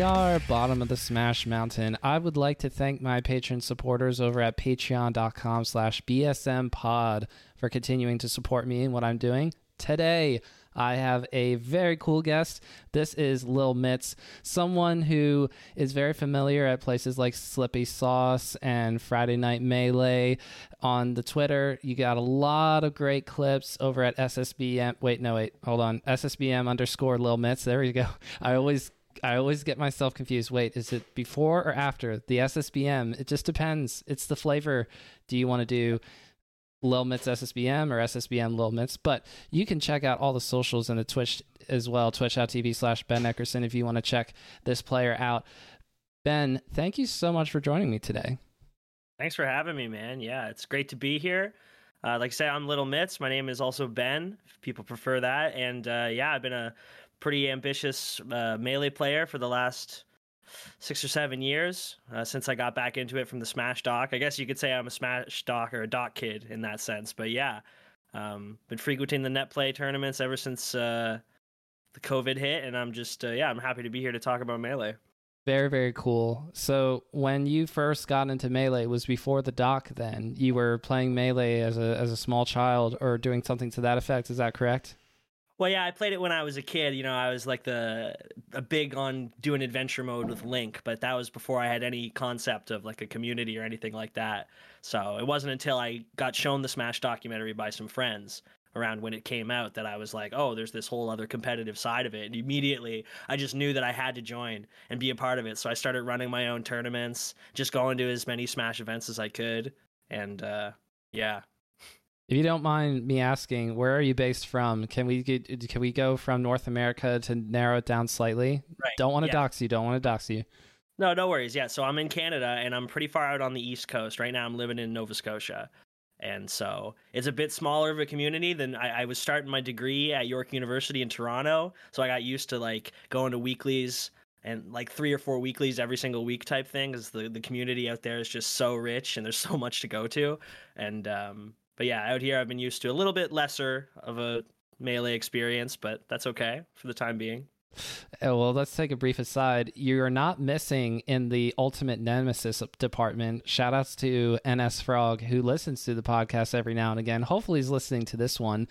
We are, bottom of the Smash Mountain. I would like to thank my patron supporters over at patreon.com slash bsmpod for continuing to support me in what I'm doing. Today, I have a very cool guest. This is Lil Mitz, someone who is very familiar at places like Slippi Sauce and Friday Night Melee. On the Twitter, you got a lot of great clips over at SSBM. Wait, no, wait, hold on. SSBM underscore Lil Mitz. There you go. I always I always get myself confused. Wait, is it before or after the SSBM? It just depends. It's the flavor. Do you want to do Lil Mitz SSBM or SSBM Lil Mitz? But you can check out all the socials and the Twitch as well, twitch.tv slash Ben Eckerson if you want to check this player out. Ben, thank you so much for joining me today. Thanks for having me, man. Yeah, it's great to be here. Uh, like I say, I'm Little Mitz. My name is also Ben, if people prefer that. And uh, yeah, I've been a pretty ambitious uh, melee player for the last six or seven years uh, since I got back into it from the Smash Doc. I guess you could say I'm a Smash Doc or a Doc kid in that sense. But yeah, um, been frequenting the net play tournaments ever since uh, the COVID hit, and I'm just uh, yeah, I'm happy to be here to talk about melee. Very, very cool. So when you first got into Melee, was before the doc then? You were playing Melee as a as a small child or doing something to that effect, is that correct? Well, yeah, I played it when I was a kid. You know, I was like the a big on doing adventure mode with Link, but that was before I had any concept of like a community or anything like that. So it wasn't until I got shown the Smash documentary by some friends around when it came out that I was like, oh, there's this whole other competitive side of it. And immediately I just knew that I had to join and be a part of it. So I started running my own tournaments, just going to as many Smash events as I could. And uh, yeah, if you don't mind me asking, where are you based from? Can we get, can we go from North America to narrow it down slightly? Right. Don't want to yeah. dox you. Don't want to dox you. No, no worries. Yeah, so I'm in Canada and I'm pretty far out on the East Coast. Right now, I'm living in Nova Scotia. And so it's a bit smaller of a community than I, I was starting my degree at York University in Toronto. So I got used to like going to weeklies and like three or four weeklies every single week type thing because the, the community out there is just so rich and there's so much to go to. And um, but yeah, out here I've been used to a little bit lesser of a melee experience, but that's okay for the time being. Oh, well, let's take a brief aside. You're not missing in the Ultimate Nemesis department. Shout outs to NS Frog, who listens to the podcast every now and again. Hopefully, he's listening to this one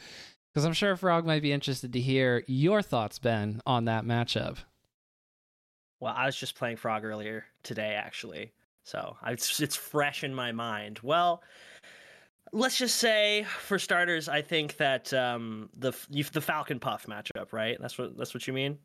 because I'm sure Frog might be interested to hear your thoughts, Ben, on that matchup. Well, I was just playing Frog earlier today, actually. So it's, it's fresh in my mind. Well, let's just say for starters i think that um, the the falcon puff matchup right? That's what that's what you mean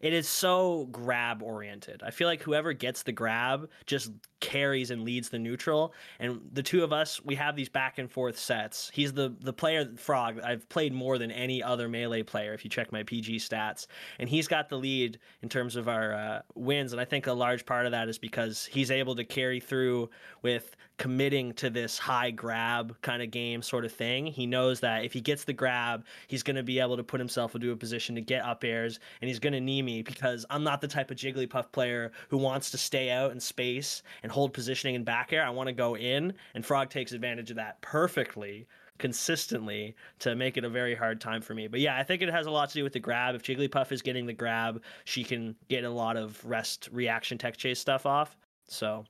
it is so grab oriented. I feel like whoever gets the grab just carries and leads the neutral. And the two of us, we have these back and forth sets. He's the the player frog I've played more than any other melee player if you check my PG stats. And he's got the lead in terms of our uh, wins. And I think a large part of that is because he's able to carry through with committing to this high grab kind of game sort of thing. He knows that if he gets the grab, he's going to be able to put himself into a position to get up airs and he's going to knee me because I'm not the type of Jigglypuff player who wants to stay out in space and hold positioning in back air. I want to go in and Frog takes advantage of that perfectly consistently to make it a very hard time for me. But yeah, I think it has a lot to do with the grab. If Jigglypuff is getting the grab, she can get a lot of rest reaction tech chase stuff off. So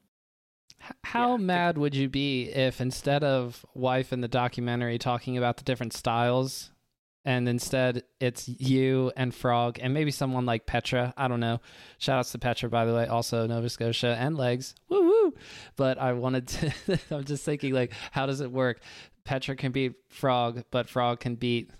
how yeah. mad would you be if instead of wife in the documentary talking about the different styles, and instead it's you and Frog and maybe someone like Petra? I don't know. Shout outs to Petra, by the way, also Nova Scotia and legs. Woo woo. But I wanted to, I'm just thinking, like, how does it work? Petra can beat Frog, but Frog can beat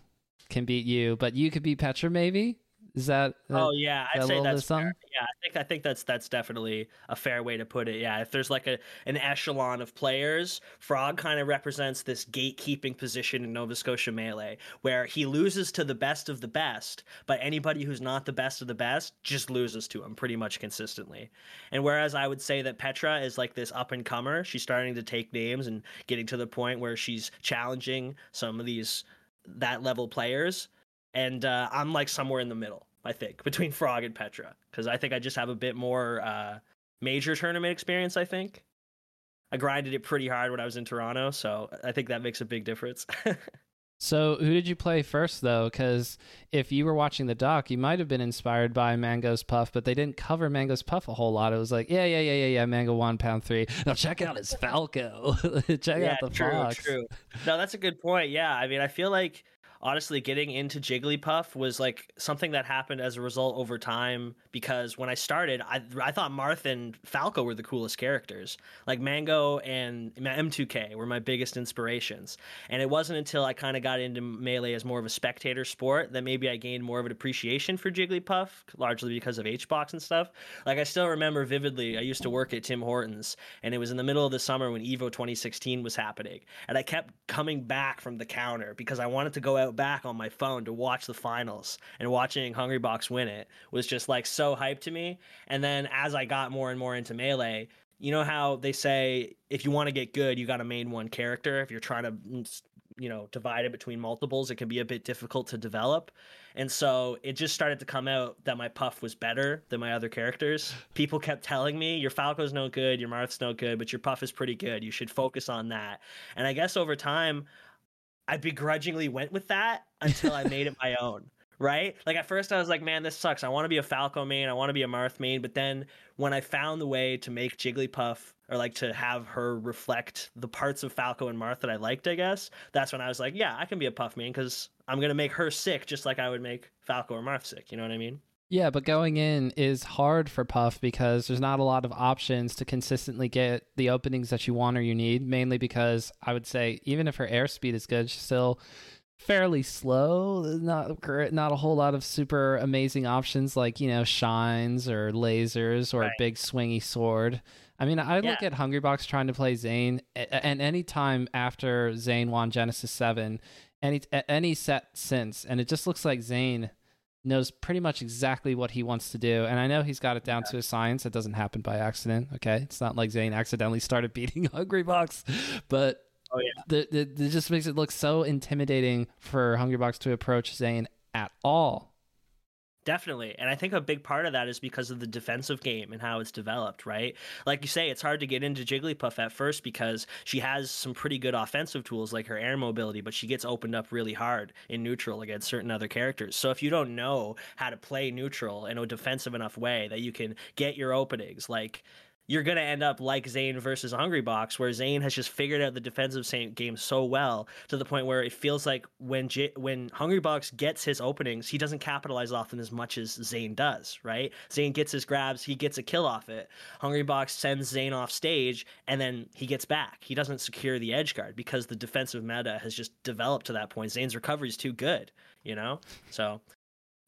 can beat you, but you could beat Petra maybe. Is that? oh yeah, I'd say that's fair. Yeah, I think I think that's that's definitely a fair way to put it. Yeah, if there's like a an echelon of players, Frog kind of represents this gatekeeping position in Nova Scotia melee, where he loses to the best of the best, but anybody who's not the best of the best just loses to him pretty much consistently. And whereas I would say that Petra is like this up and comer, she's starting to take names and getting to the point where she's challenging some of these that level players and uh, I'm like somewhere in the middle. I think between Frog and Petra because I think I just have a bit more uh, major tournament experience. I think I grinded it pretty hard when I was in Toronto, so I think that makes a big difference. So, who did you play first, though? Because if you were watching the doc, you might have been inspired by Mango's Puff, but they didn't cover Mango's Puff a whole lot. It was like, yeah, yeah, yeah, yeah, yeah, Mango one, pound three. Now check out his Falco. check yeah, out the true, Fox. True. No, that's a good point. Yeah, I mean, I feel like honestly getting into Jigglypuff was like something that happened as a result over time because when I started, I I thought Marth and Falco were the coolest characters. Like Mango and M2K were my biggest inspirations. And it wasn't until I kind of got into Melee as more of a spectator sport that maybe I gained more of an appreciation for Jigglypuff, largely because of HBox and stuff. Like I still remember vividly, I used to work at Tim Hortons and it was in the middle of the summer when Evo 2016 was happening. And I kept coming back from the counter because I wanted to go out back on my phone to watch the finals and watching Hungrybox win it was just like so hyped to me. And then as I got more and more into Melee, you know how they say if you want to get good, you got to main one character. If you're trying to, mm, you know, divide it between multiples, it can be a bit difficult to develop. And so it just started to come out that my Puff was better than my other characters. People kept telling me, your Falco's no good, your Marth's no good, but your Puff is pretty good. You should focus on that. And I guess over time, I begrudgingly went with that until I made it my own. Right? Like at first I was like, man, this sucks. I want to be a Falco main. I want to be a Marth main. But then when I found the way to make Jigglypuff or like to have her reflect the parts of Falco and Marth that I liked, I guess, that's when I was like, yeah, I can be a Puff main because I'm going to make her sick just like I would make Falco or Marth sick. You know what I mean? Yeah, but going in is hard for Puff because there's not a lot of options to consistently get the openings that you want or you need, mainly because I would say even if her airspeed is good, she's still fairly slow. Not not a whole lot of super amazing options like, you know, shines or lasers or Right. a big swingy sword. I mean, I look Yeah. at Hungrybox trying to play Zain, and any time after Zain won Genesis 7, any any set since, and it just looks like Zain knows pretty much exactly what he wants to do. And I know he's got it down to a science. It doesn't happen by accident. Okay. It's not like Zain accidentally started beating Hungrybox, but Oh, yeah. the, the, it just makes it look so intimidating for Hungrybox to approach Zain at all. Definitely. And I think a big part of that is because of the defensive game and how it's developed, right? Like you say, it's hard to get into Jigglypuff at first because she has some pretty good offensive tools like her air mobility, but she gets opened up really hard in neutral against certain other characters. So if you don't know how to play neutral in a defensive enough way that you can get your openings, like you're going to end up like Zain versus Hungrybox, where Zain has just figured out the defensive game so well to the point where it feels like when J- when Hungrybox gets his openings, he doesn't capitalize off them as much as Zain does, right? Zain gets his grabs, he gets a kill off it. Hungrybox sends Zain off stage, and then he gets back. He doesn't secure the edge guard because the defensive meta has just developed to that point. Zain's recovery is too good, you know? So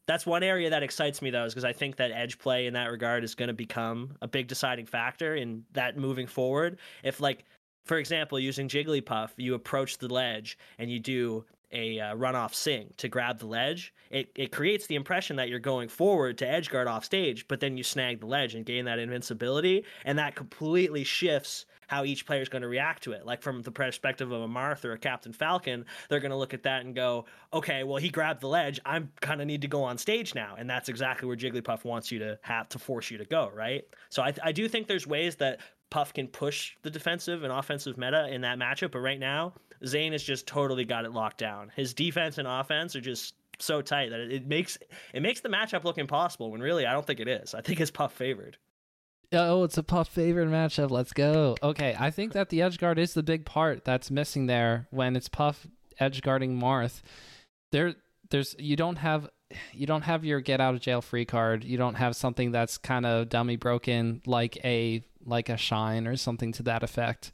that's one area that excites me though is because i think that edge play in that regard is going to become a big deciding factor in that moving forward. If like for example using jigglypuff you approach the ledge and you do a uh, runoff sing to grab the ledge it, it creates the impression that you're going forward to edge guard off stage but then you snag the ledge and gain that invincibility and that completely shifts how each player is going to react to it like from the perspective of a marth or a captain falcon they're going to look at that and go okay, well, he grabbed the ledge. I'm kind of need to go on stage now. And that's exactly where Jigglypuff wants you to have to force you to go, right? So I, I do think there's ways that Puff can push the defensive and offensive meta in that matchup. But right now, Zain has just totally got it locked down. His defense and offense are just so tight that it, it makes it makes the matchup look impossible when really I don't think it is. I think it's Puff favored. Oh, it's a Puff favorite matchup. Let's go. Okay, I think that the edge guard is the big part that's missing there when it's Puff edge guarding Marth. There, there's you don't have you don't have your get out of jail free card. You don't have something that's kind of dummy broken like a like a shine or something to that effect.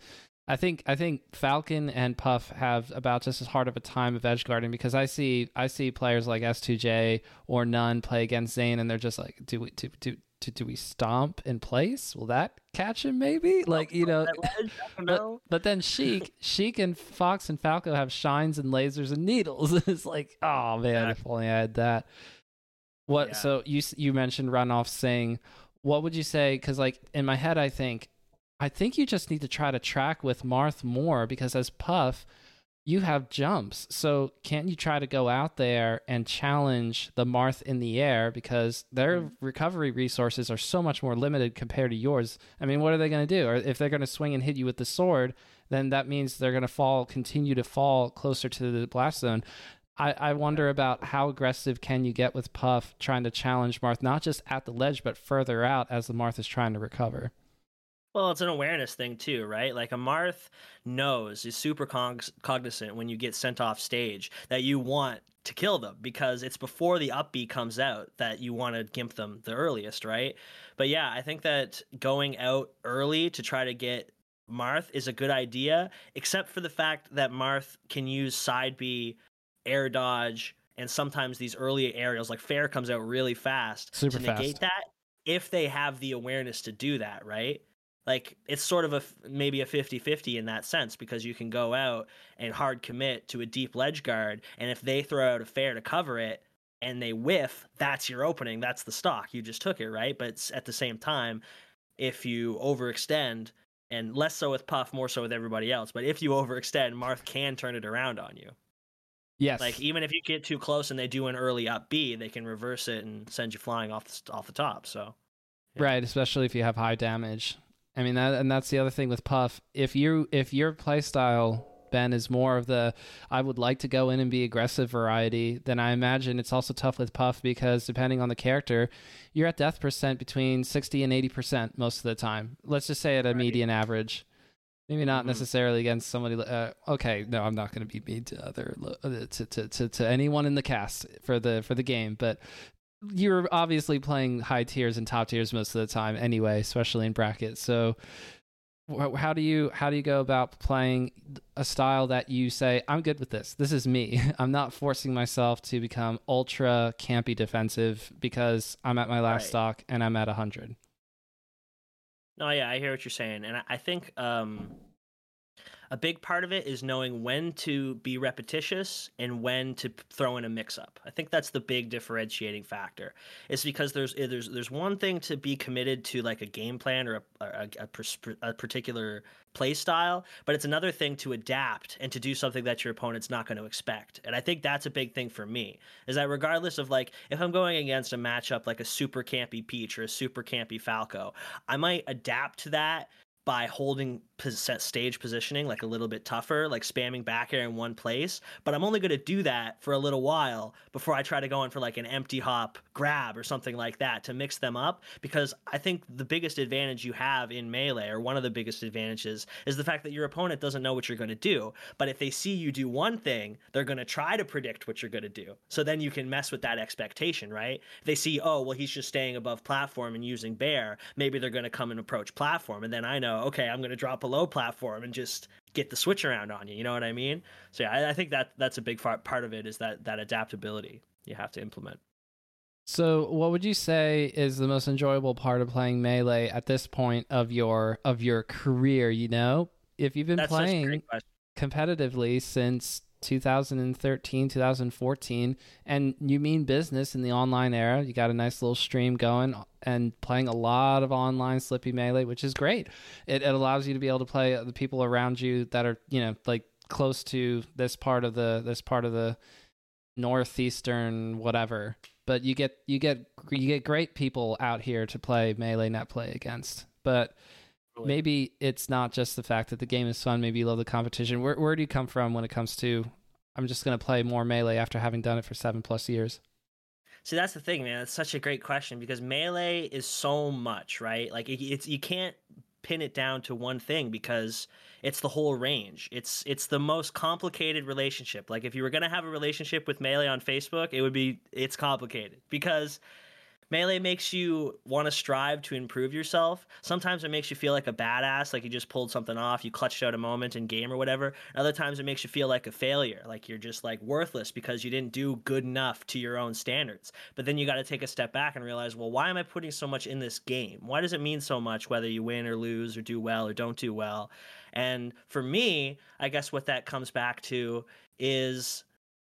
I think I think Falcon and Puff have about just as hard of a time of edge guarding because I see I see players like S2J or None play against Zain and they're just like, do we do do do, do we stomp in place? Will that catch him? Maybe like you know. Don't But, know. but then Sheik, Sheik and Fox and Falco have shines and lasers and needles. it's like, oh man, if only I had that. What? Yeah. So you you mentioned runoff sing. What would you say? Because like in my head, I think, I think you just need to try to track with Marth more because as Puff, you have jumps. So can't you try to go out there and challenge the Marth in the air because their mm. recovery resources are so much more limited compared to yours? I mean, what are they going to do? Or if they're going to swing and hit you with the sword, then that means they're going to fall, continue to fall closer to the blast zone. I, I wonder about how aggressive can you get with Puff trying to challenge Marth, not just at the ledge, but further out as the Marth is trying to recover. Well, it's an awareness thing too, right? Like a Marth knows, is super cognizant when you get sent off stage that you want to kill them because it's before the up B comes out that you want to gimp them the earliest, right? But yeah, I think that going out early to try to get Marth is a good idea, except for the fact that Marth can use side B, air dodge, and sometimes these early aerials, like Fair comes out really fast Super to negate fast. that if they have the awareness to do that, right? Like it's sort of a maybe a 50-50 in that sense because you can go out and hard commit to a deep ledge guard and if they throw out a fair to cover it and they whiff that's your opening that's the stock. You just took it right? But at the same time if you overextend and less so with puff more so with everybody else but if you overextend marth can turn it around on you. Yes. Like even if you get too close and they do an early up b they can reverse it and send you flying off the, off the top so. Yeah. right especially if you have high damage I mean that, and that's the other thing with Puff. If you if your playstyle Ben is more of the I would like to go in and be aggressive variety, then I imagine it's also tough with Puff because depending on the character, you're at death percent between sixty and eighty percent most of the time. Let's just say at a right. median average. Maybe not mm-hmm. necessarily against somebody. Uh, okay, no, I'm not going to be mean to other uh, to, to, to, to anyone in the cast for the for the game, but you're obviously playing high tiers and top tiers most of the time anyway, especially in brackets. So how do you how do you go about playing a style that you say I'm good with this. This is me. I'm not forcing myself to become ultra campy defensive because I'm at my last right. stock and I'm at 100. No, yeah, I hear what you're saying, and I think um, a big part of it is knowing when to be repetitious and when to throw in a mix up. I think that's the big differentiating factor. It's because there's eh, there's there's one thing to be committed to like a game plan or a, a, a, a particular play style, but it's another thing to adapt and to do something that your opponent's not going to expect. And I think that's a big thing for me is that regardless of like if I'm going against a matchup like a super campy Peach or a super campy Falco, I might adapt to that by holding stage positioning like a little bit tougher, like spamming back air in one place. But I'm only going to do that for a little while before I try to go in for like an empty hop grab or something like that to mix them up. Because I think the biggest advantage you have in melee, or one of the biggest advantages, is the fact that your opponent doesn't know what you're going to do. But if they see you do one thing, they're going to try to predict what you're going to do. So then you can mess with that expectation, right? They see, oh, well, he's just staying above platform and using bair, maybe they're going to come and approach platform. And then I know, okay, I'm going to drop a low platform and just get the switch around on you. You know what I mean? So yeah, I, I think that that's a big part of it is that that adaptability you have to implement. So, what would you say is the most enjoyable part of playing melee at this point of your of your career? You know, if you've been That's playing competitively since 2013, 2014, and you mean business in the online era. You got a nice little stream going and playing a lot of online Slippi Melee, which is great. It, it allows you to be able to play the people around you that are, you know, like close to this part of the this part of the northeastern whatever. But you get you get you get great people out here to play melee net play against. But maybe it's not just the fact that the game is fun. Maybe you love the competition. Where where do you come from when it comes to I'm just gonna play more melee after having done it for seven plus years? See, that's the thing, man. That's such a great question because melee is so much, right? Like it, it's you can't pin it down to one thing because it's the whole range. It's it's the most complicated relationship. Like if you were gonna have a relationship with melee on Facebook, it would be it's complicated because Melee makes you want to strive to improve yourself. Sometimes it makes you feel like a badass, like you just pulled something off, you clutched out a moment in game or whatever. Other times it makes you feel like a failure, like you're just like worthless because you didn't do good enough to your own standards. But then you got to take a step back and realize, well, why am I putting so much in this game? Why does it mean so much whether you win or lose or do well or don't do well? And for me, I guess what that comes back to is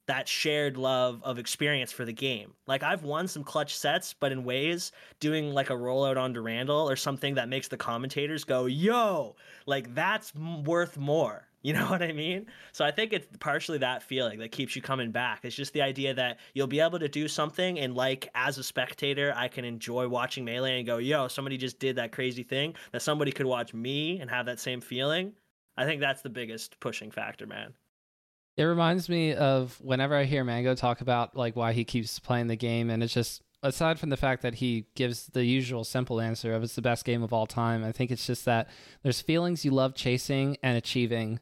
that shared love of experience for the game. Like I've won some clutch sets, but in ways doing like a rollout on Durandal or something that makes the commentators go, "Yo!" Like that's worth more You know what I mean? So I think it's partially that feeling that keeps you coming back. It's just the idea that you'll be able to do something and like as a spectator, I can enjoy watching Melee and go, yo, somebody just did that crazy thing that somebody could watch me and have that same feeling. I think that's the biggest pushing factor, man. It reminds me of whenever I hear Mango talk about like why he keeps playing the game and it's just aside from the fact that he gives the usual simple answer of it's the best game of all time, I think it's just that there's feelings you love chasing and achieving.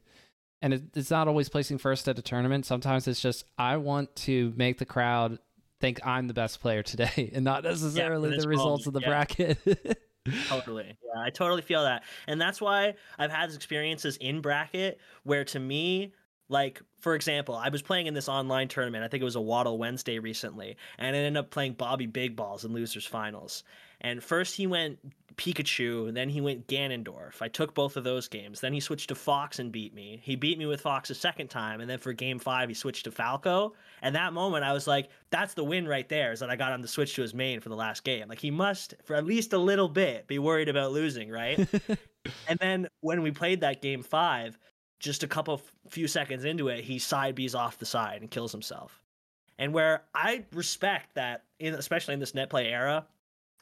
And it, it's not always placing first at a tournament. Sometimes it's just, I want to make the crowd think I'm the best player today and not necessarily yeah, the results of the yeah. bracket. totally. Yeah, I totally feel that. And that's why I've had experiences in bracket where to me, like, for example, I was playing in this online tournament. I think it was a Waddle Wednesday recently, and I ended up playing Bobby Big Balls in losers finals. And first he went Pikachu, then he went Ganondorf. I took both of those games. Then he switched to Fox and beat me. He beat me with Fox a second time, and then for game five he switched to Falco. And that moment I was like, that's the win right there, is that I got him to switch to his main for the last game. Like he must, for at least a little bit, be worried about losing, right? and then when we played that game five, just a couple few seconds into it, he side B's off the side and kills himself. And where I respect that, in, especially in this net play era,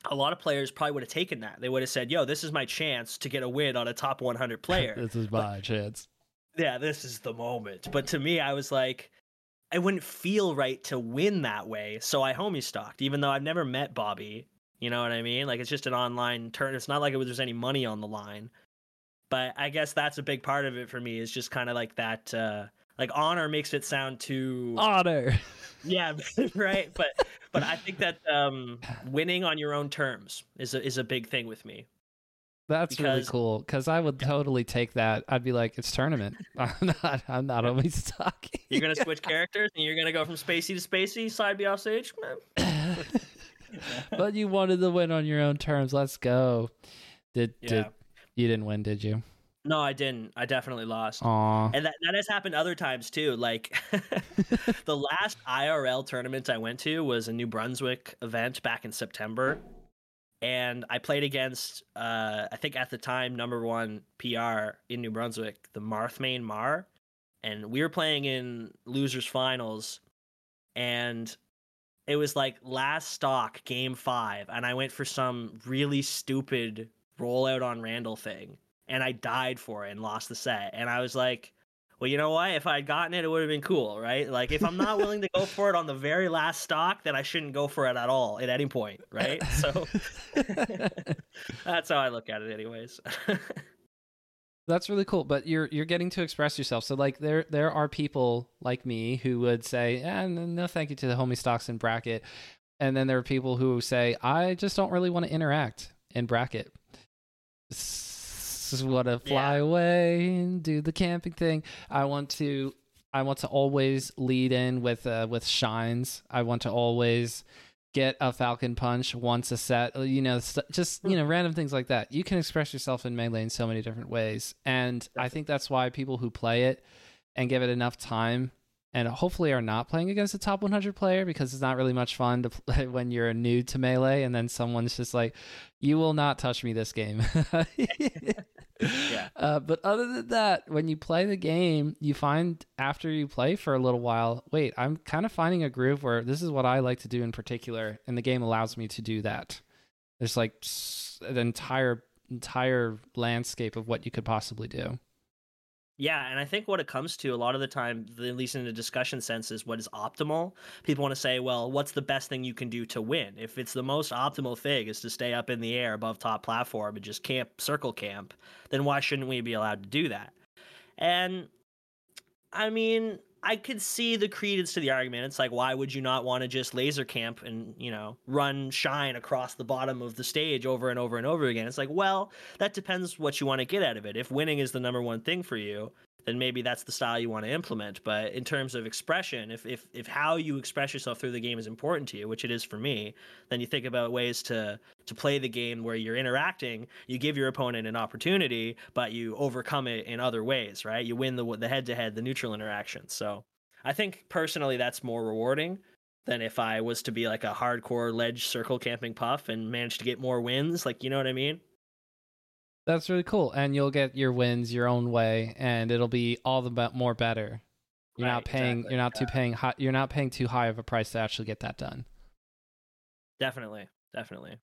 a lot of players probably would have taken that. They would have said, "Yo, this is my chance to get a win on a top 100 player. this is my but, chance." Yeah, this is the moment. But to me, I was like, I wouldn't feel right to win that way, so I homie stocked, even though I've never met Bobby. You know what I mean? Like it's just an online turn. It's not like it was, there's any money on the line. But I guess that's a big part of it for me is just kind of like that. Uh, like honor makes it sound too honor. Yeah, right. But but I think that um, winning on your own terms is a, is a big thing with me. That's because, really cool because I would totally take that. I'd be like, "It's tournament. I'm not. I'm not always talking." You're gonna switch characters and you're gonna go from Spacey to Spacey, side B off stage. but you wanted to win on your own terms. Let's go. Did yeah. did you didn't win? Did you? No, I didn't. I definitely lost. Aww. And that, that has happened other times too. Like the last IRL tournament I went to was a New Brunswick event back in September. And I played against, uh, I think at the time, number one PR in New Brunswick, the Marthmain Mar. And we were playing in losers finals. And it was like last stock, game five. And I went for some really stupid rollout on Randall thing and I died for it and lost the set. And I was like, well, you know what? If I had gotten it, it would have been cool, right? Like, if I'm not willing to go for it on the very last stock, then I shouldn't go for it at all at any point, right? So that's how I look at it, anyways. that's really cool, but you're you're getting to express yourself. So like there there are people like me who would say, eh, no thank you to the homie stocks in bracket. And then there are people who say, I just don't really want to interact in bracket just want to fly yeah. away and do the camping thing. I want to I want to always lead in with uh, with shines. I want to always get a falcon punch once a set. Uh, you know, just you know, random things like that. You can express yourself in melee in so many different ways, and I think that's why people who play it and give it enough time and hopefully are not playing against a top 100 player because it's not really much fun to play when you're new to melee and then someone's just like you will not touch me this game. Yeah. Uh, but other than that when you play the game you find after you play for a little while wait i'm kind of finding a groove where this is what i like to do in particular and the game allows me to do that. There's like an entire entire landscape of what you could possibly do yeah, and I think what it comes to a lot of the time, at least in a discussion sense, is what is optimal. People want to say, well, what's the best thing you can do to win? If it's the most optimal thing is to stay up in the air above top platform and just camp, circle camp, then why shouldn't we be allowed to do that? And I mean, I could see the credence to the argument. It's like, why would you not want to just laser camp and, you know, run shine across the bottom of the stage over and over and over again? It's like, well, that depends what you want to get out of it. If winning is the number one thing for you, then maybe that's the style you want to implement. But in terms of expression, if, if, if how you express yourself through the game is important to you, which it is for me, then you think about ways to, to play the game where you're interacting, you give your opponent an opportunity, but you overcome it in other ways, right? You win the, the head-to-head, the neutral interaction. So I think personally that's more rewarding than if I was to be like a hardcore ledge circle camping puff and manage to get more wins. Like, you know what I mean? That's really cool, and you'll get your wins your own way, and it'll be all the be- more better. You're Right, not paying. exactly, You're not too paying. High, you're not paying too high of a price to actually get that done. Definitely, definitely.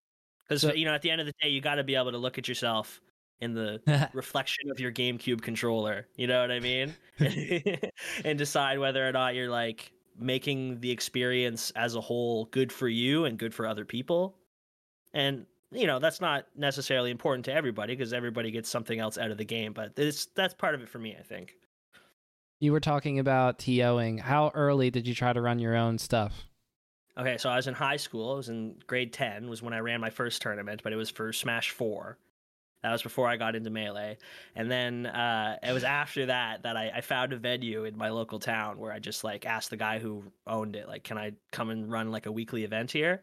Because So- you know, at the end of the day, you got to be able to look at yourself in the reflection of your GameCube controller. You know what I mean? and decide whether or not you're like making the experience as a whole good for you and good for other people. And you know, that's not necessarily important to everybody because everybody gets something else out of the game, but it's that's part of it for me, I think. you were talking about TOing. How early did you try to run your own stuff? Okay, so I was in high school. I was in grade 10 was when I ran my first tournament, but it was for Smash 4. That was before I got into Melee. And then uh, it was after that that I, I found a venue in my local town where I just like asked the guy who owned it, like, can I come and run like a weekly event here?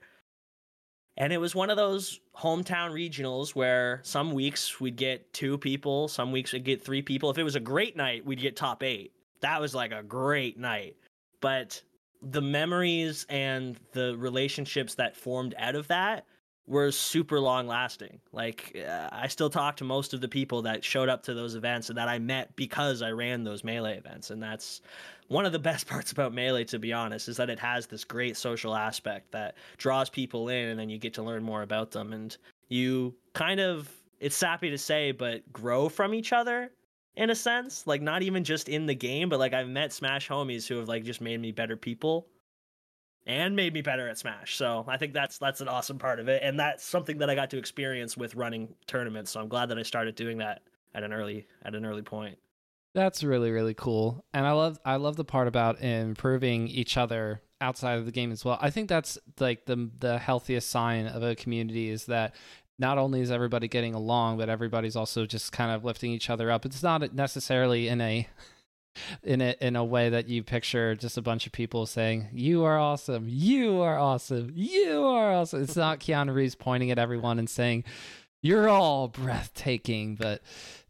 And it was one of those hometown regionals where some weeks we'd get two people, some weeks we'd get three people. If it was a great night, we'd get top eight. That was like a great night. But the memories and the relationships that formed out of that were super long lasting. Like uh, I still talk to most of the people that showed up to those events and that I met because I ran those melee events and that's one of the best parts about melee to be honest is that it has this great social aspect that draws people in and then you get to learn more about them. And you kind of it's sappy to say but grow from each other in a sense. Like not even just in the game but like i've met smash homies who have like just made me better people and made me better at smash. So i think that's that's an awesome part of it. And that's something that i got to experience with running tournaments. So i'm glad that i started doing that at an early at an early point That's really really cool, and I love I love the part about improving each other outside of the game as well. I think that's like the the healthiest sign of a community is that not only is everybody getting along, but everybody's also just kind of lifting each other up. It's not necessarily in a in a in a way that you picture just a bunch of people saying you are awesome, you are awesome, you are awesome. It's not Keanu Reeves pointing at everyone and saying you're all breathtaking, but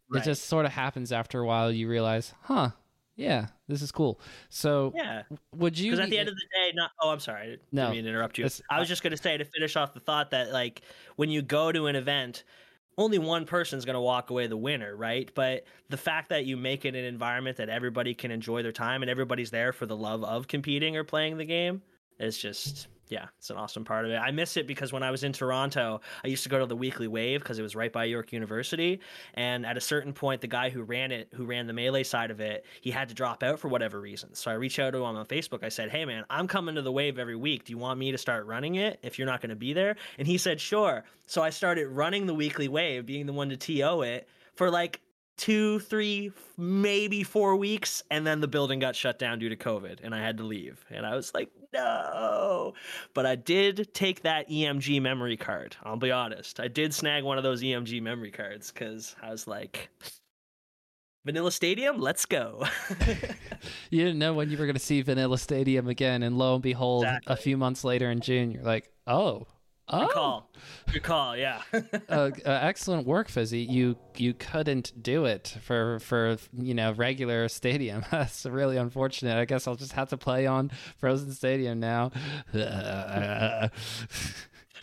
Right. it just sort of happens after a while. You realize, huh, yeah, this is cool. So, yeah would you? because at the end of the day not oh i'm sorry I didn't No, mean to interrupt you i was just going to say to finish off the thought that like when you go to an event only one person's going to walk away the winner right but the fact that you make it an environment that everybody can enjoy their time and everybody's there for the love of competing or playing the game is just yeah it's an awesome part of it. I miss it because when i was in toronto i used to go to the weekly wave because it was right by york university. And at a certain point the guy who ran it who ran the melee side of it he had to drop out for whatever reason. So i reached out to him on facebook. I said hey man i'm coming to the wave every week. Do you want me to start running it if you're not going to be there? And he said sure. So i started running the weekly wave being the one to to it for like two three maybe four weeks. And then the building got shut down due to covid and i had to leave. And i was like no. But i did take that emg memory card i'll be honest. I did snag one of those emg memory cards because i was like vanilla stadium let's go. You didn't know when you were going to see Vanilla Stadium again, and lo and behold, a few months later in June, you're like, oh, oh, good call good call yeah uh, uh, excellent work, Fizzi. You you couldn't do it for for you know regular stadium. That's really unfortunate. I guess I'll just have to play on Frozen Stadium now.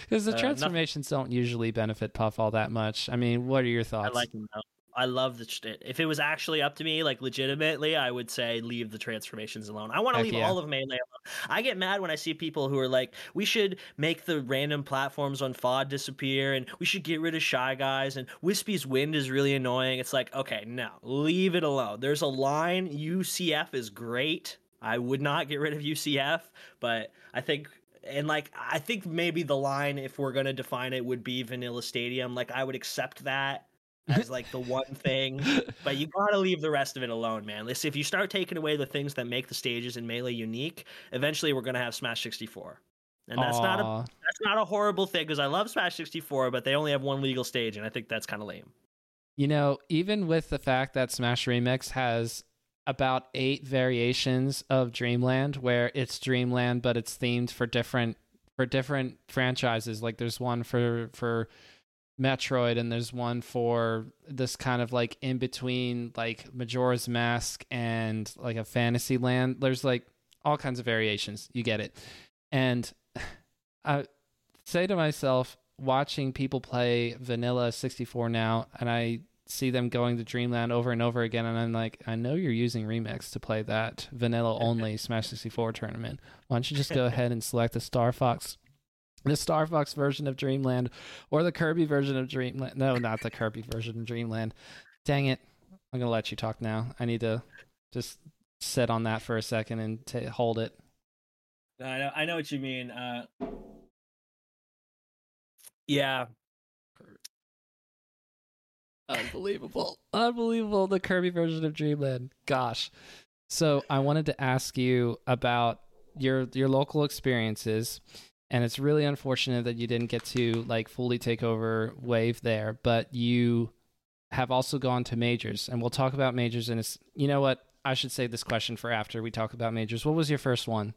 Because the Uh, transformations don't usually benefit Puff all that much. I mean, what are your i thoughts? like them though I love the. If it was actually up to me, like legitimately, I would say leave the transformations alone. I want to leave yeah. all of melee alone. I get mad when I see people who are like, "We should make the random platforms on FOD disappear, and we should get rid of shy guys." And Wispy's wind is really annoying. It's like, okay, no, leave it alone. There's a line. UCF is great. I would not get rid of UCF, but I think and like I think maybe the line, if we're gonna define it, would be Vanilla Stadium. Like I would accept that as like the one thing, but you gotta leave the rest of it alone, man. Listen, if you start taking away the things that make the stages in Melee unique, eventually we're gonna have Smash 64, and that's not a that's not a horrible thing because I love Smash 64, but they only have one legal stage, and I think that's kind of lame. You know, even with the fact that Smash Remix has about eight variations of Dreamland, where it's Dreamland but it's themed for different for different franchises. Like there's one for for Metroid, and there's one for this kind of like in between, like Majora's Mask and like a fantasy land. There's like all kinds of variations. You get it, and I say to myself, watching people play vanilla 64 now and I see them going to Dreamland over and over again and I'm like, I know you're using Remix to play that vanilla only Smash 64 tournament. Why don't you just go ahead and select the Star Fox the Star Fox version of Dreamland or the Kirby version of Dreamland. No, not the Kirby version of Dreamland. Dang it. I'm going to let you talk now. I need to just sit on that for a second and t- hold it. No, I know, I know what you mean. Uh, yeah. Unbelievable. Unbelievable. The Kirby version of Dreamland. Gosh. So I wanted to ask you about your your local experiences and it's really unfortunate that you didn't get to like fully take over wave there but you have also gone to majors. And we'll talk about majors and it's you know what? I should save this question for after we talk about majors. What was your first one?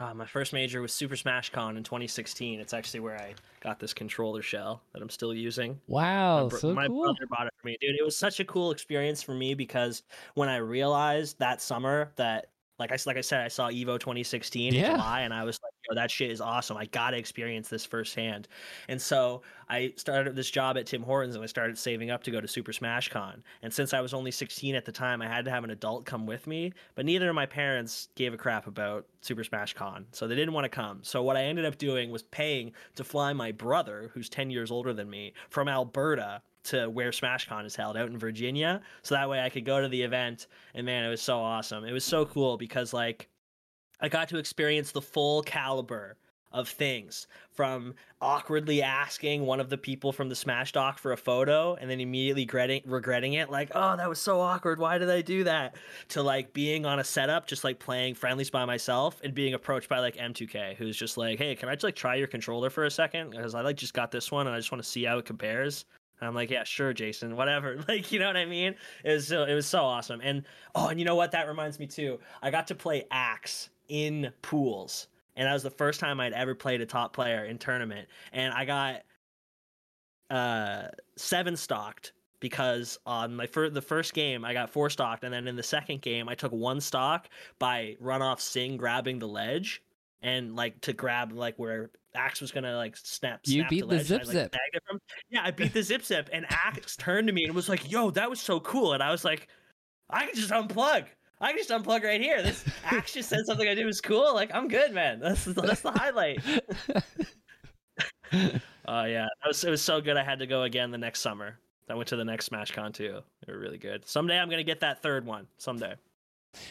Uh, my first major was super smash con in 2016 it's actually where i got this controller shell that i'm still using. Wow my, bro- so my cool. brother bought it for me dude. It was such a cool experience for me because when i realized that summer that like I like I said, I saw Evo 2016 Yeah. in July, and I was like, "Yo, that shit is awesome! I gotta experience this firsthand." And so I started this job at Tim Hortons, and I started saving up to go to Super Smash Con. And since I was only 16 at the time, I had to have an adult come with me. But neither of my parents gave a crap about Super Smash Con, so they didn't want to come. So what I ended up doing was paying to fly my brother, who's 10 years older than me, from Alberta to where SmashCon is held out in Virginia. So that way I could go to the event and man, it was so awesome. It was so cool because like I got to experience the full caliber of things from awkwardly asking one of the people from the Smash Doc for a photo and then immediately regretting, it, like, oh, that was so awkward. Why did I do that? To like being on a setup, just like playing friendlies by myself and being approached by like M2K, who's just like, hey, can I just like try your controller for a second? Because I like just got this one and I just want to see how it compares. And I'm like, yeah, sure, Jason, whatever. Like, you know what I mean? It was so, it was so awesome. And oh, and you know what? That reminds me too. I got to play Axe in pools, and that was the first time I'd ever played a top player in tournament. And I got uh seven stocked because on my fir- the first game I got four stocked, and then in the second game I took one stock by runoff Sing grabbing the ledge and like to grab like where Axe was gonna like snap. You snap beat the ledge, I, zip like, zip. snagged it from- Yeah, I beat the zip zip, and Axe turned to me and was like, "Yo, that was so cool," and I was like, "I can just unplug." I can just unplug right here. This Axe just said something I did was cool. Like I'm good, man. That's that's the highlight. Oh yeah, that was it was so good. I had to go again the next summer. I went to the next SmashCon too. They were really good. Someday I'm gonna get that third one. Someday.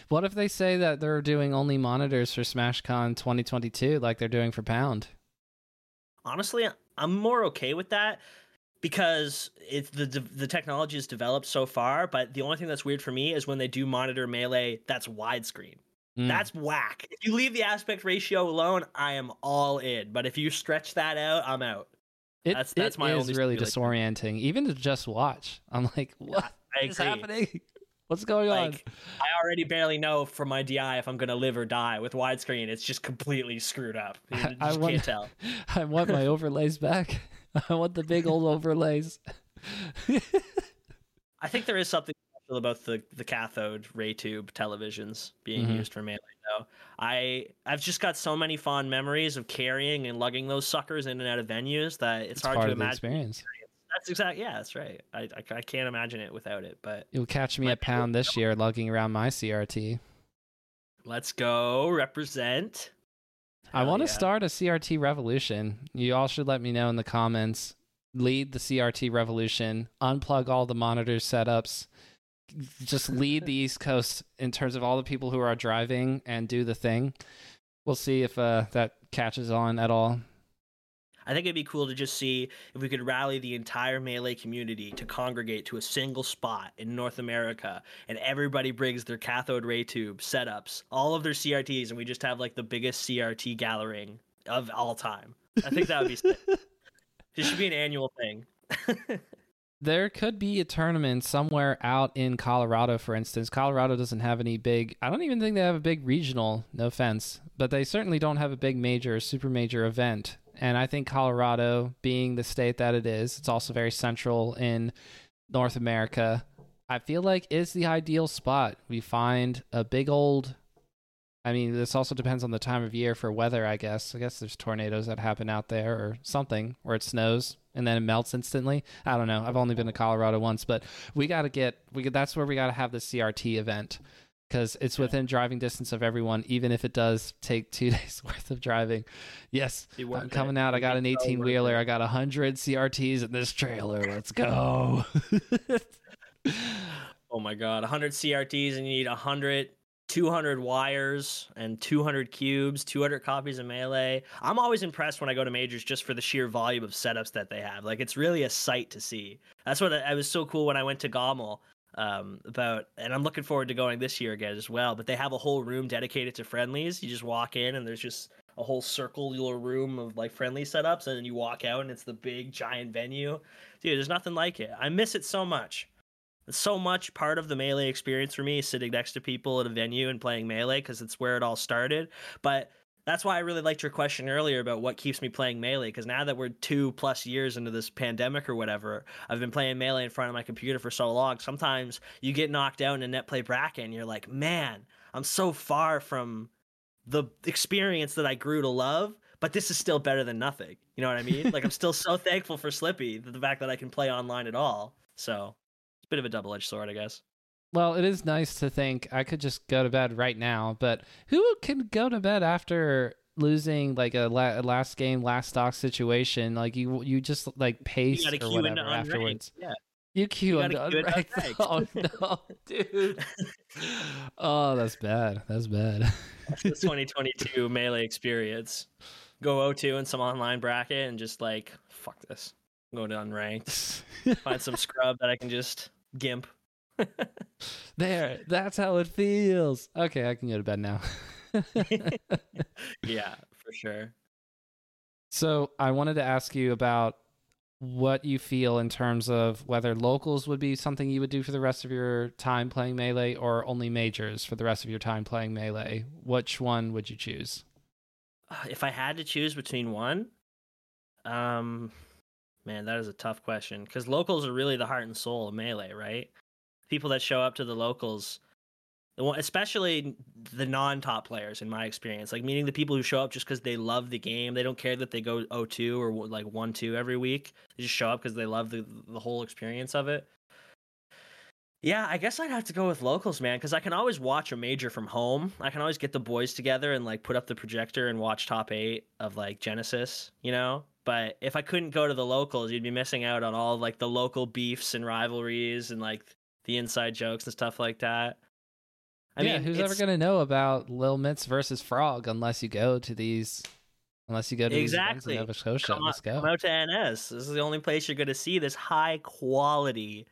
what if they say that they're doing only monitors for SmashCon 2022 like they're doing for Pound? Honestly, I'm more okay with that because it's the the technology has developed so far. But the only thing that's weird for me is when they do monitor melee that's widescreen. Mm. That's whack. If you leave the aspect ratio alone, I am all in. But if you stretch that out, I'm out. It, That's- that's it my is only really disorienting, even to just watch. I'm like, what I is happening? What's going on? Like, I already barely know from my DI if I'm gonna live or die. With widescreen, it's just completely screwed up. You I- just I want- can't tell. I want my overlays back. I want the big old overlays. I think there is something special about the the cathode ray tube televisions being Mhm. used for melee. Though I I've just got so many fond memories of carrying and lugging those suckers in and out of venues that it's, it's hard to imagine. experience. That's exactly yeah, that's right. I, I I can't imagine it without it. But You'll catch me at Pound this year lugging around my CRT. let's go represent. I want to yeah. start a CRT revolution. You all should let me know in the comments. Lead the CRT revolution. Unplug all the monitor setups. Just lead the East Coast in terms of all the people who are driving and do the thing. We'll see if uh, that catches on at all. I think it'd be cool to just see if we could rally the entire melee community to congregate to a single spot in North America, and everybody brings their cathode ray tube setups, all of their CRTs, and we just have like the biggest CRT gathering of all time. I think that would be sick. This should be an annual thing. There could be a tournament somewhere out in Colorado, for instance. Colorado doesn't have any big, I don't even think they have a big regional, no offense, but they certainly don't have a big major, or super major event. And I think Colorado, being the state that it is, it's also very central in North America. I feel like is the ideal spot. We find a big old I mean, this also depends on the time of year for weather, I guess. I guess there's tornadoes that happen out there or something where it snows and then it melts instantly. I don't know. I've only been to Colorado once, but we got to get we that's where we got to have the CRT event because it's within driving distance of everyone, even if it does take two days worth of driving. Yes, I'm coming out. I got an 18 wheeler. I got 100 CRTs in this trailer. Let's go. oh my God. 100 CRTs and you need 100 200 wires and 200 cubes, 200 copies of Melee. I'm always impressed when I go to majors just for the sheer volume of setups that they have. Like it's really a sight to see. That's what I, I was so cool when I went to GOML um, about, and I'm looking forward to going this year again as well. But they have a whole room dedicated to friendlies. You just walk in and there's just a whole circular room of like friendly setups, and then you walk out and it's the big giant venue. Dude, there's nothing like it. I miss it so much. It's so much part of the melee experience for me, sitting next to people at a venue and playing melee because it's where it all started. But that's why I really liked your question earlier about what keeps me playing Melee. Because now that we're two plus years into this pandemic or whatever, I've been playing Melee in front of my computer for so long. Sometimes you get knocked out in a net play bracket and you're like, man, I'm so far from the experience that I grew to love, but this is still better than nothing. You know what I mean? like, I'm still so thankful for Slippi, the fact that I can play online at all. So it's a bit of a double edged sword, I guess. Well, it is nice to think I could just go to bed right now, but who can go to bed after losing like a, la- last game, last stock situation? Like you, you just like pace or whatever afterwards. Yeah. You queue you into unranked. Oh no, dude. oh, that's bad. That's bad. That's the 2022 melee experience. Go 0-2 in some online bracket and just like fuck this. Go to unranked. Find some scrub that I can just gimp. there, that's how it feels. Okay, I can go to bed now. yeah, for sure. So, I wanted to ask you about what you feel in terms of whether locals would be something you would do for the rest of your time playing melee or only majors for the rest of your time playing melee. Which one would you choose? If I had to choose between one, um man, that is a tough question cuz locals are really the heart and soul of melee, right? People that show up to the locals especially the non-top players in my experience like meaning the people who show up just because they love the game. They don't care that they go 0-2 or like 1-2 every week. They just show up because they love the, the whole experience of it. Yeah i guess i'd have to go with locals man because i can always watch a major from home. I can always get the boys together and like put up the projector and watch top eight of like genesis you know? But if i couldn't go to the locals you'd be missing out on all like the local beefs and rivalries and like the inside jokes and stuff like that. I yeah, mean, who's ever gonna know about Lil Mitz versus Frog unless you go to these? Unless you go to exactly. these Nova Scotia, come, let's go. Come out to NS. This is the only place you're gonna see this high quality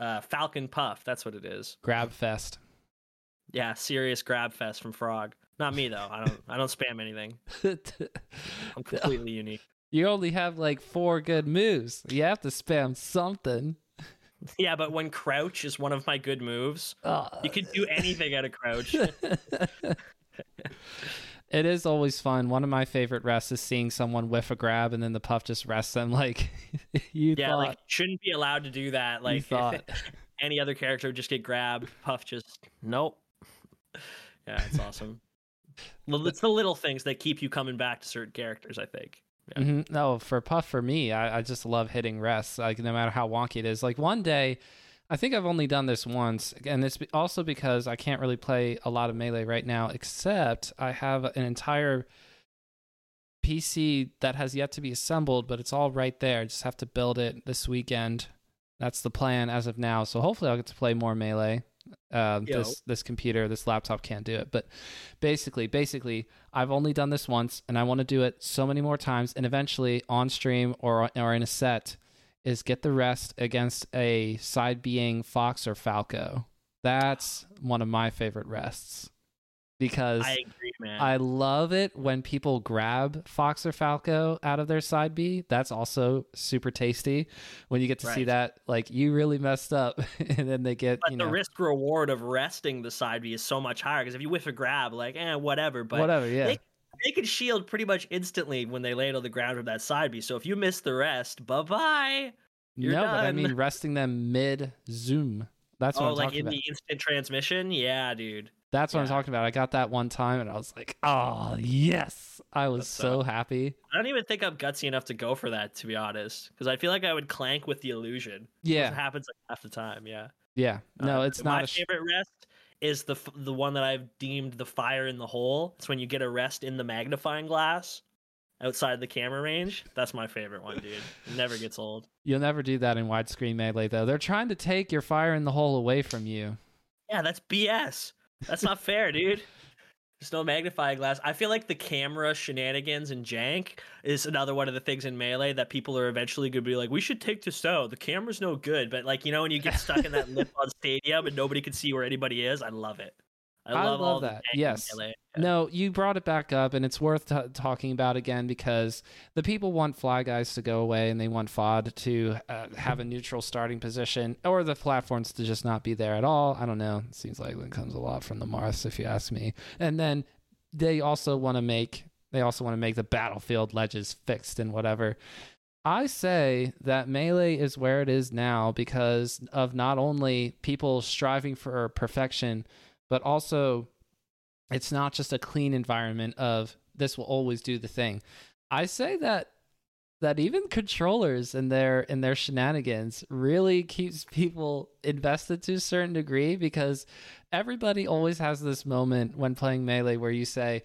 uh, Falcon Puff. That's what it is. Grab Fest. Yeah, serious grab fest from Frog. Not me though. I don't. I don't spam anything. I'm completely unique. You only have like four good moves. You have to spam something. Yeah, but when crouch is one of my good moves, uh, you can do anything at a crouch. it is always fun. One of my favorite rests is seeing someone whiff a grab and then the puff just rests them like you yeah, thought. like shouldn't be allowed to do that. Like any other character would just get grabbed. Puff just nope. Yeah, it's awesome. it's the little things that keep you coming back to certain characters, I think. Yeah. Mm-hmm. No, for Puff, for me, I, I just love hitting rests. Like no matter how wonky it is. Like one day, I think I've only done this once, and it's also because I can't really play a lot of melee right now. Except I have an entire PC that has yet to be assembled, but it's all right there. I just have to build it this weekend. That's the plan as of now. So hopefully I'll get to play more melee. Um, this this computer, this laptop can't do it. But basically, basically, I've only done this once, and I want to do it so many more times. And eventually, on stream or or in a set, is get the rest against a side being Fox or Falco. That's one of my favorite rests because I agree, man. I love it when people grab Fox or Falco out of their side B. That's also super tasty when you get to right. see that like you really messed up, and then they get. But you the know, risk reward of resting the side B is so much higher because if you whiff a grab, like eh, whatever, but whatever, yeah. They, they can shield pretty much instantly when they land on the ground with that side B. So if you miss the rest, bye bye. no, done. but I mean resting them mid zoom. That's what oh, I'm like in about. the instant transmission. Yeah, dude. That's what I'm talking about. I got that one time and I was like, oh, yes. I was so so- happy. I don't even think I'm gutsy enough to go for that, to be honest, because I feel like I would clank with the illusion. Yeah. It Yeah. happens like half the time. Yeah. Yeah. No, Uh, it's my not a. Sh- favorite rest is the f- the one that I've deemed the fire in the hole. It's when you get a rest in the magnifying glass outside the camera range. That's my favorite one, dude. It never gets old. You'll never do that in widescreen melee, though. They're trying to take your fire in the hole away from you. Yeah, that's BS. That's not fair, dude. There's no magnifying glass. I feel like the camera shenanigans and jank is another one of the things in melee that people are eventually going to be like, we should take this out. The camera's no good. But like, you know, when you get stuck in that lip on stadium and nobody can see where anybody is, I love it. I I love, that. Yes. No, you brought it back up, and it's worth t- talking about again because the people want Fly Guys to go away and they want FOD to uh, have a neutral starting position or the platforms to just not be there at all. I don't know. It seems like it comes a lot from the Marths, if you ask me. And then they also want to make they also want to make the battlefield ledges fixed and whatever. I say that melee is where it is now because of not only people striving for perfection, but also it's not just a clean environment of this will always do the thing. I say that that even controllers and their and their shenanigans really keeps people invested to a certain degree because everybody always has this moment when playing melee where you say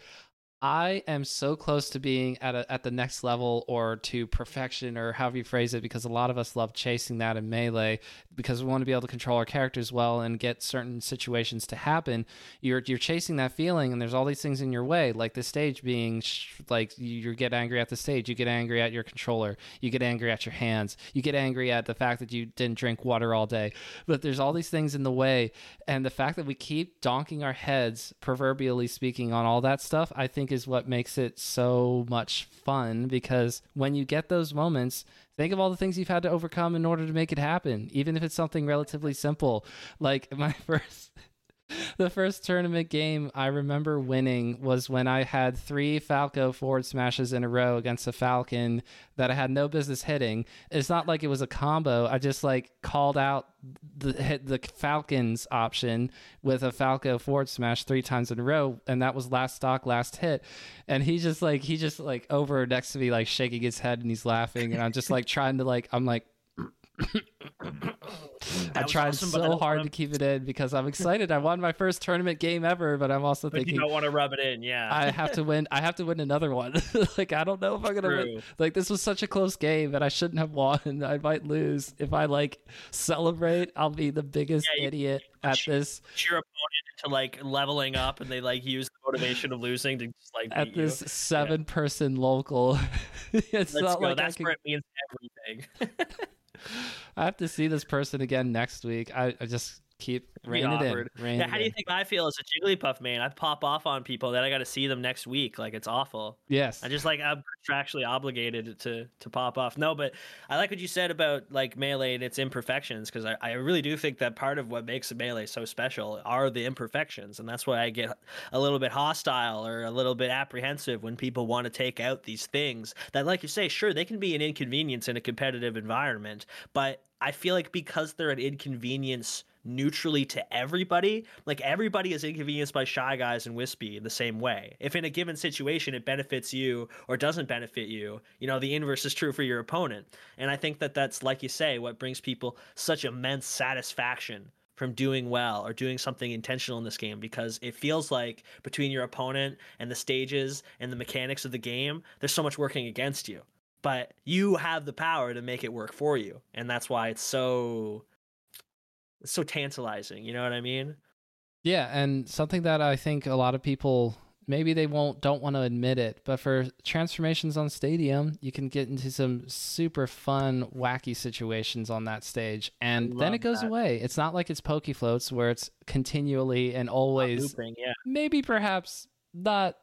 I am so close to being at a, at the next level or to perfection or however you phrase it because a lot of us love chasing that in melee. Because we want to be able to control our characters well and get certain situations to happen you're you're chasing that feeling and there's all these things in your way like the stage being sh- like you, you get angry at the stage you get angry at your controller you get angry at your hands you get angry at the fact that you didn't drink water all day. But there's all these things in the way and the fact that we keep donking our heads proverbially speaking on all that stuff i think is what makes it so much fun because when you get those moments think of all the things you've had to overcome in order to make it happen even if it's something relatively simple. Like my first the first tournament game I remember winning was when I had three Falco forward smashes in a row against a Falcon that I had no business hitting. It's not like it was a combo. I just like called out the hit the Falcons option with a Falco forward smash three times in a row, and that was last stock, last hit. And he just like he just like over next to me like shaking his head and he's laughing, and I'm just like trying to like I'm like. I tried awesome, so hard wanna- keep it in because I'm excited. I won my first tournament game ever, but I'm also But you thinking don't want to rub it in, yeah. I have to win. I have to win another one. like I don't know if I'm gonna win. Like this was such a close game, and I shouldn't have won. I might lose if I like celebrate. I'll be the biggest Yeah, you- idiot at you- this Push your opponent into like leveling up, and they like use the motivation of losing to just like at beat you. this seven person local. it's Let's not go. like I That's can- where it means everything. I have to see this person again next week. I, I just keep rein it in. Rein yeah, it how do you think I feel as a Jigglypuff man? I pop off on people, that I got to see them next week. Like it's awful. Yes. I just like I'm contractually obligated to to pop off. No, but I like what you said about like melee and its imperfections because I, I really do think that part of what makes a melee so special are the imperfections, and that's why I get a little bit hostile or a little bit apprehensive when people want to take out these things that, like you say, sure they can be an inconvenience in a competitive environment, but I feel like because they're an inconvenience neutrally to everybody, like everybody is inconvenienced by Shy Guys and Wispy in the same way. If in a given situation it benefits you or doesn't benefit you, you know, the inverse is true for your opponent. And I think that that's, like you say, what brings people such immense satisfaction from doing well or doing something intentional in this game because it feels like between your opponent and the stages and the mechanics of the game, there's so much working against you but you have the power to make it work for you and that's why it's so it's so tantalizing you know what i mean Yeah, and something that I think a lot of people maybe they won't don't want to admit it, but for transformations on stadium, you can get into some super fun, wacky situations on that stage, and then it goes that. away. It's not like it's Poke Floats where it's continually and always looping yeah maybe perhaps not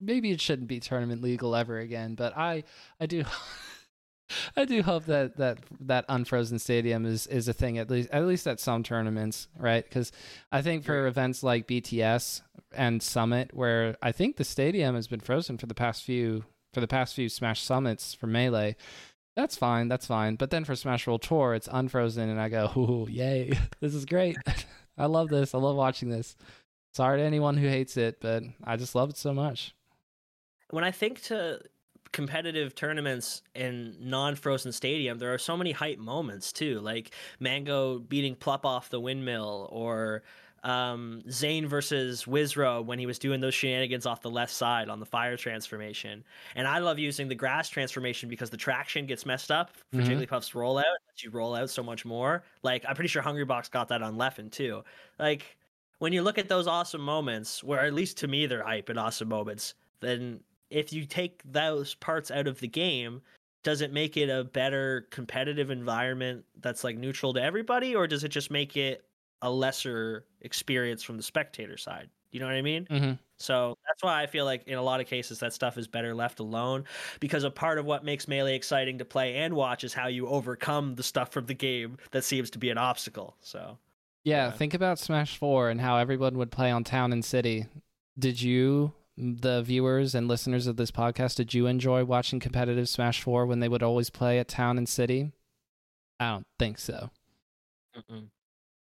maybe it shouldn't be tournament legal ever again but i i do i do hope that that that unfrozen stadium is is a thing at least at least at some tournaments right? Because i think for events like bts and summit where i think the stadium has been frozen for the past few for the past few smash summits for melee that's fine that's fine. But then for smash World tour it's unfrozen and i go ooh yay. This is great. I love this. I love watching this. Sorry to anyone who hates it, but I just love it so much. When I think to competitive tournaments in non-frozen stadium there are so many hype moments too like mango beating plup off the windmill or um, Zain versus Wizzrobe when he was doing those shenanigans off the left side on the fire transformation. And I love using the grass transformation because the traction gets messed up for mm-hmm. Jigglypuff's rollout. Lets you roll out so much more. Like I'm pretty sure Hungrybox got that on Leffen too. Like when you look at those awesome moments, where at least to me they're hype and awesome moments, then if you take those parts out of the game, does it make it a better competitive environment that's like neutral to everybody, or does it just make it a lesser experience from the spectator side. You know what I mean? Mm-hmm. So that's why I feel like in a lot of cases that stuff is better left alone because a part of what makes Melee exciting to play and watch is how you overcome the stuff from the game that seems to be an obstacle. So yeah, yeah. think about Smash 4 and how everyone would play on Town and City. Did you the viewers and listeners of this podcast did you enjoy watching competitive Smash 4 when they would always play at Town and City? I don't think so. Mm-mm.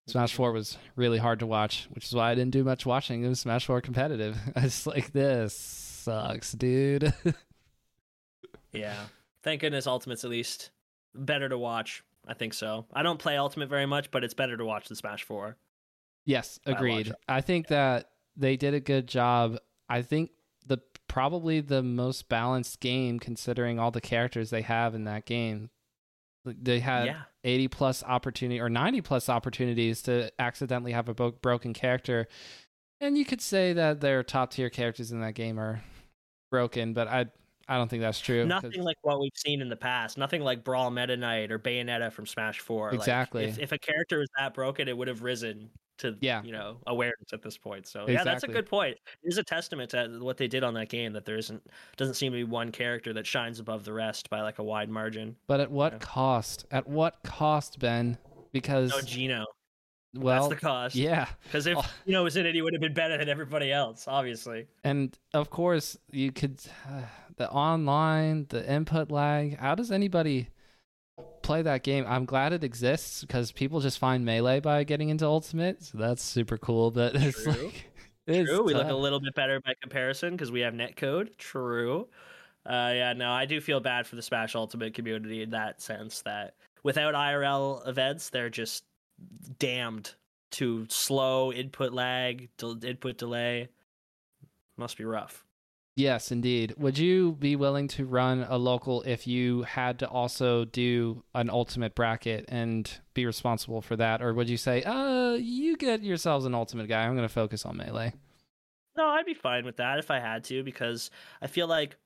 Smash 4 was really hard to watch, which is why I didn't do much watching of Smash 4 competitive. I was like, this sucks, dude. yeah. Thank goodness Ultimate's at least better to watch. I think so. I don't play Ultimate very much, but it's better to watch than Smash 4. Yes, agreed. I, I think that they did a good job. I think the probably the most balanced game considering all the characters they have in that game. They had yeah. 80 plus opportunity or 90 plus opportunities to accidentally have a bo- broken character. And you could say that their top tier characters in that game are broken, but I I don't think that's true. Nothing like what we've seen in the past. Nothing like Brawl Meta Knight or Bayonetta from Smash 4. Exactly. Like, if, if a character was that broken, it would have risen to yeah. you know awareness at this point. So exactly. yeah, that's a good point. It is a testament to what they did on that game that there isn't doesn't seem to be one character that shines above the rest by like a wide margin. But at what cost? At what cost, Ben? Because no Geno. Well, that's the cost. Yeah, because if you know was in it, he would have been better than everybody else, obviously. And of course, you could uh, the online, the input lag. How does anybody? Play that game. I'm glad it exists because people just find melee by getting into ultimate, so that's super cool. But True. it's like it's True. We look a little bit better by comparison because we have netcode. True. Uh, yeah, no, I do feel bad for the Smash Ultimate community in that sense that without IRL events, they're just damned to slow input lag, input delay. Must be rough. Yes, indeed. Would you be willing to run a local if you had to also do an ultimate bracket and be responsible for that? Or would you say, uh, you get yourselves an ultimate guy. I'm going to focus on melee? No, I'd be fine with that if I had to because I feel like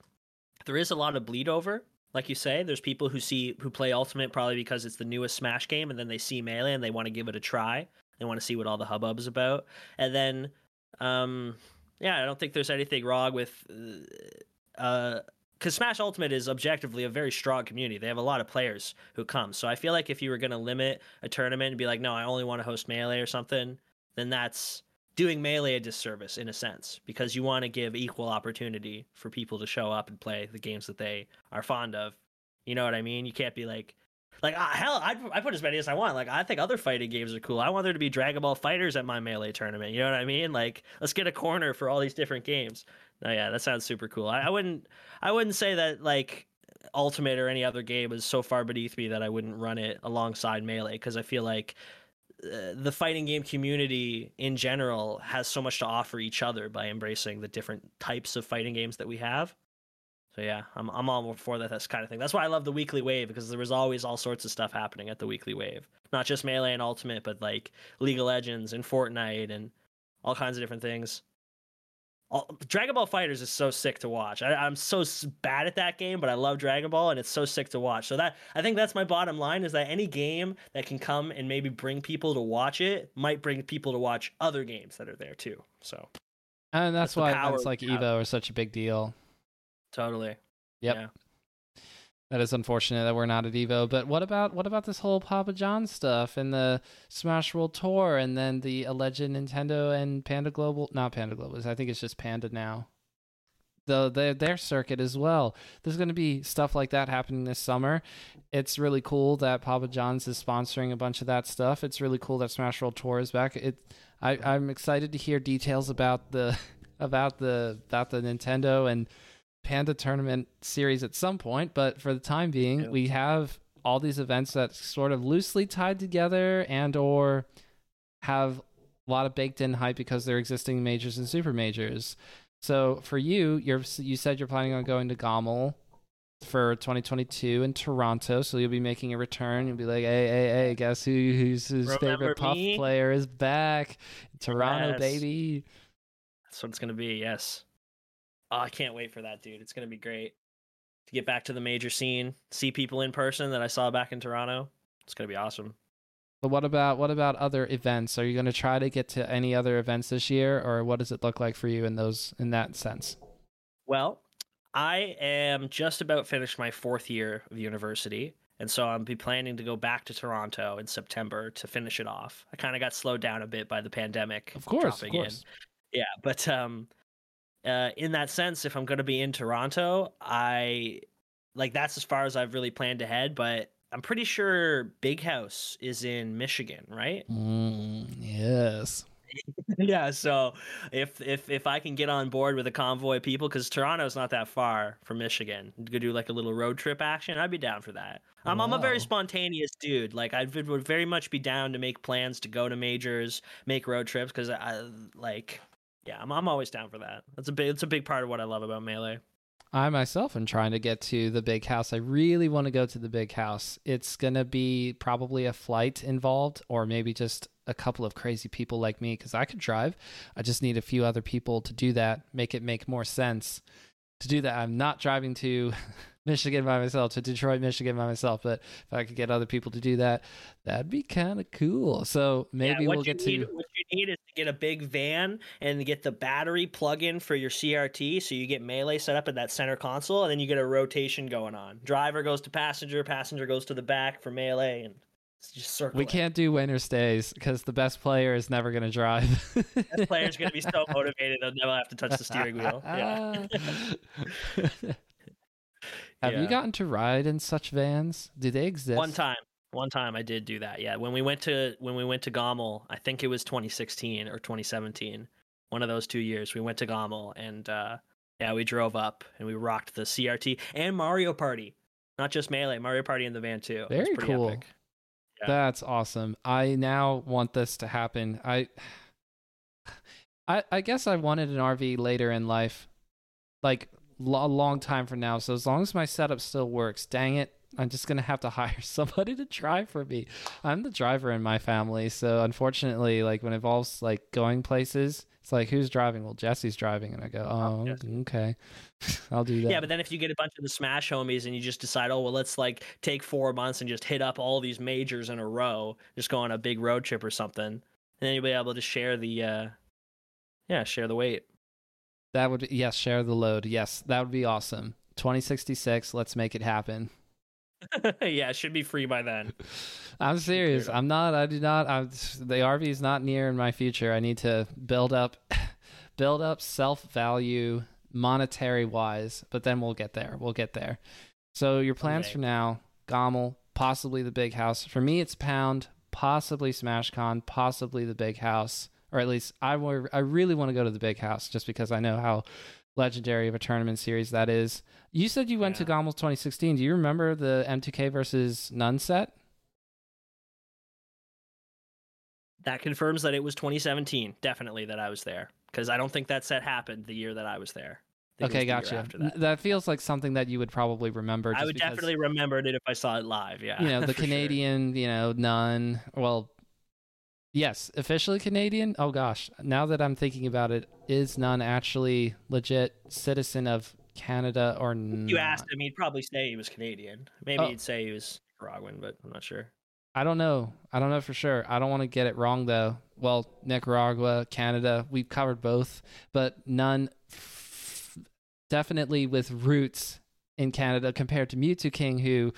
there is a lot of bleed over. Like you say, there's people who see who play ultimate probably because it's the newest Smash game and then they see melee and they want to give it a try. They want to see what all the hubbub is about. And then um yeah, I don't think there's anything wrong with uh because Smash Ultimate is objectively a very strong community. They have a lot of players who come. So I feel like if you were going to limit a tournament and be like, no, I only want to host Melee or something, then that's doing Melee a disservice in a sense because you want to give equal opportunity for people to show up and play the games that they are fond of. You know what I mean? You can't be like, like uh, hell, I I put as many as I want. Like I think other fighting games are cool. I want there to be Dragon Ball FighterZ at my melee tournament. You know what I mean? Like let's get a corner for all these different games. Oh yeah, that sounds super cool. I, I wouldn't I wouldn't say that like Ultimate or any other game is so far beneath me that I wouldn't run it alongside melee because I feel like uh, the fighting game community in general has so much to offer each other by embracing the different types of fighting games that we have. So yeah, I'm I'm all for that that's kind of thing. That's why I love the weekly wave because there was always all sorts of stuff happening at the weekly wave. Not just melee and ultimate, but like League of Legends and Fortnite and all kinds of different things. All, Dragon Ball FighterZ is so sick to watch. I, am so bad at that game, but I love Dragon Ball, and it's so sick to watch. So that I think that's my bottom line: is that any game that can come and maybe bring people to watch it might bring people to watch other games that are there too. So, and that's, that's why it's like Evo is such a big deal. Totally. Yep. Yeah. That is unfortunate that we're not at Evo. But what about what about this whole Papa John stuff and the Smash World Tour and then the alleged Nintendo and Panda Global not Panda Global, I think it's just Panda now. The, the their circuit as well. There's going to be stuff like that happening this summer. It's really cool that Papa John's is sponsoring a bunch of that stuff. It's really cool that Smash World Tour is back. It I, I'm excited to hear details about the about the about the Nintendo and Panda tournament series at some point. But for the time being, Yeah. we have all these events that sort of loosely tied together and or have a lot of baked in hype because they're existing majors and super majors. So for you, you're you said you're planning on going to GOML for 2022 in Toronto, so you'll be making a return. You'll be like, hey, hey, hey, guess who whose, whose Remember favorite Puff player is back? Toronto, Yes. baby. That's what it's gonna be. Yes. Oh, I can't wait for that, dude. It's gonna be great to get back to the major scene, see people in person that I saw back in Toronto. It's gonna be awesome. But what about what about other events? Are you going to try to get to any other events this year, or what does it look like for you in those in that sense? Well, I am just about finished my fourth year of university, and so I'll be planning to go back to Toronto in September to finish it off. I kind of got slowed down a bit by the pandemic. Of course, of dropping in. course. Yeah, but um, uh, in that sense, if I'm going to be in Toronto, I like that's as far as I've really planned ahead. But I'm pretty sure Big House is in Michigan, right? Mm, yes. yeah. So if if if I can get on board with a convoy of people, because Toronto's not that far from Michigan, go do like a little road trip action, I'd be down for that. I'm I'm a very spontaneous dude. Like I would would very much be down to make plans to go to majors, make road trips, because I like. Yeah, I'm I'm always down for that. That's a big it's a big part of what I love about melee. I myself am trying to get to the big house. I really want to go to the big house. It's going to be probably a flight involved or maybe just a couple of crazy people like me because I could drive. I just need a few other people to do that, make it make more sense to do that. I'm not driving to Michigan by myself, to Detroit, Michigan by myself, but if I could get other people to do that, that'd be kind of cool. So maybe yeah, we'll get need, to. what you need is to get a big van and get the battery plug in for your CRT, so you get melee set up at that center console, and then you get a rotation going on. Driver goes to passenger, passenger goes to the back for melee, and just circle. We it. can't do winter stays because the best player is never going to drive. That player's gonna be so motivated they'll never have to touch the steering wheel. Yeah. Have you gotten to ride in such vans? Do they exist? One time, one time I did do that. Yeah, when we went to when we went to GOML, I think it was 2016 or 2017. One of those two years, we went to GOML, and uh, yeah, we drove up and we rocked the CRT and Mario Party, not just melee, Mario Party in the van too. It was Very pretty cool. epic. That's awesome. I now want this to happen. I, I, I guess I wanted an RV later in life, like a long time from now. So as long as my setup still works, dang it, I'm just gonna have to hire somebody to drive for me. I'm the driver in my family, so unfortunately, like when it involves like going places, it's like who's driving? Well, Jesse's driving, and I go, oh, Jesse. okay, I'll do that. Yeah, but then if you get a bunch of the Smash homies and you just decide, oh well, let's like take four months and just hit up all these majors in a row, just go on a big road trip or something, and then you'll be able to share the, uh yeah, share the weight. That would yes, share the load. Yes, that would be awesome. 2066, let's make it happen. yeah, it should be free by then. I'm serious. I'm not. I do not. I'm, the RV is not near in my future. I need to build up, build up self value, monetary wise. But then we'll get there. We'll get there. So your plans Okay. for now: GOML, possibly the big house. For me, it's Pound, possibly SmashCon, possibly the big house, or at least I I really want to go to the big house just because I know how legendary of a tournament series that is. You said you went to Yeah. GOML 2016. Do you remember the M2K versus n0ne set? That confirms that it was 2017. Definitely that I was there because I don't think that set happened the year that I was there. Okay, gotcha. After that, That feels like something that you would probably remember. Just I would because, definitely remembered it if I saw it live. Yeah, you know, the for sure. Canadian, you know, n0ne. Well, yes, officially Canadian. Oh gosh, now that I'm thinking about it, is none actually legit citizen of Canada or not? You asked him, he'd probably say he was Canadian. Maybe Oh. he'd say he was Nicaraguan, but I'm not sure. I don't know. I don't know for sure. I don't want to get it wrong though. Well, Nicaragua, Canada, we've covered both, but none f- definitely with roots in Canada compared to Mew2King, who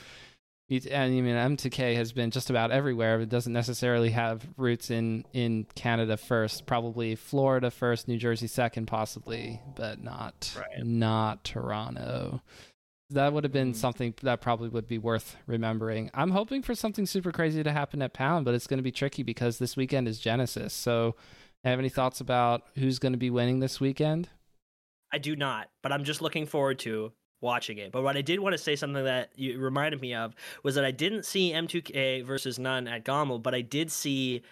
I mean M2K has been just about everywhere, but doesn't necessarily have roots in in Canada first. Probably Florida first, New Jersey second, possibly, but not Right. not Toronto. That would have been Mm. something that probably would be worth remembering. I'm hoping for something super crazy to happen at Pound, but it's going to be tricky because this weekend is Genesis. So Have any thoughts about who's going to be winning this weekend? I do not, but I'm just looking forward to watching it. But what I did want to say something that you reminded me of was that I didn't see M2K versus None at GOML, but I did see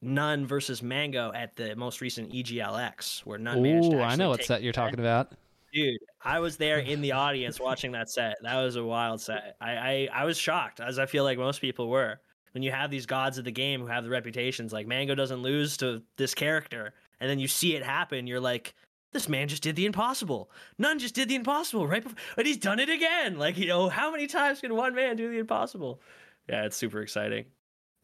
None versus Mango at the most recent EGLX, where None managed to Ooh, I know what set you're talking about. Dude, I was there in the audience watching that set. That was a wild set. I, I, I was shocked, as I feel like most people were. When you have these gods of the game who have the reputations, like Mango doesn't lose to this character, and then you see it happen, you're like, this man just did the impossible. None just did the impossible right before, and he's done it again. Like, you know, how many times can one man do the impossible? Yeah, it's super exciting.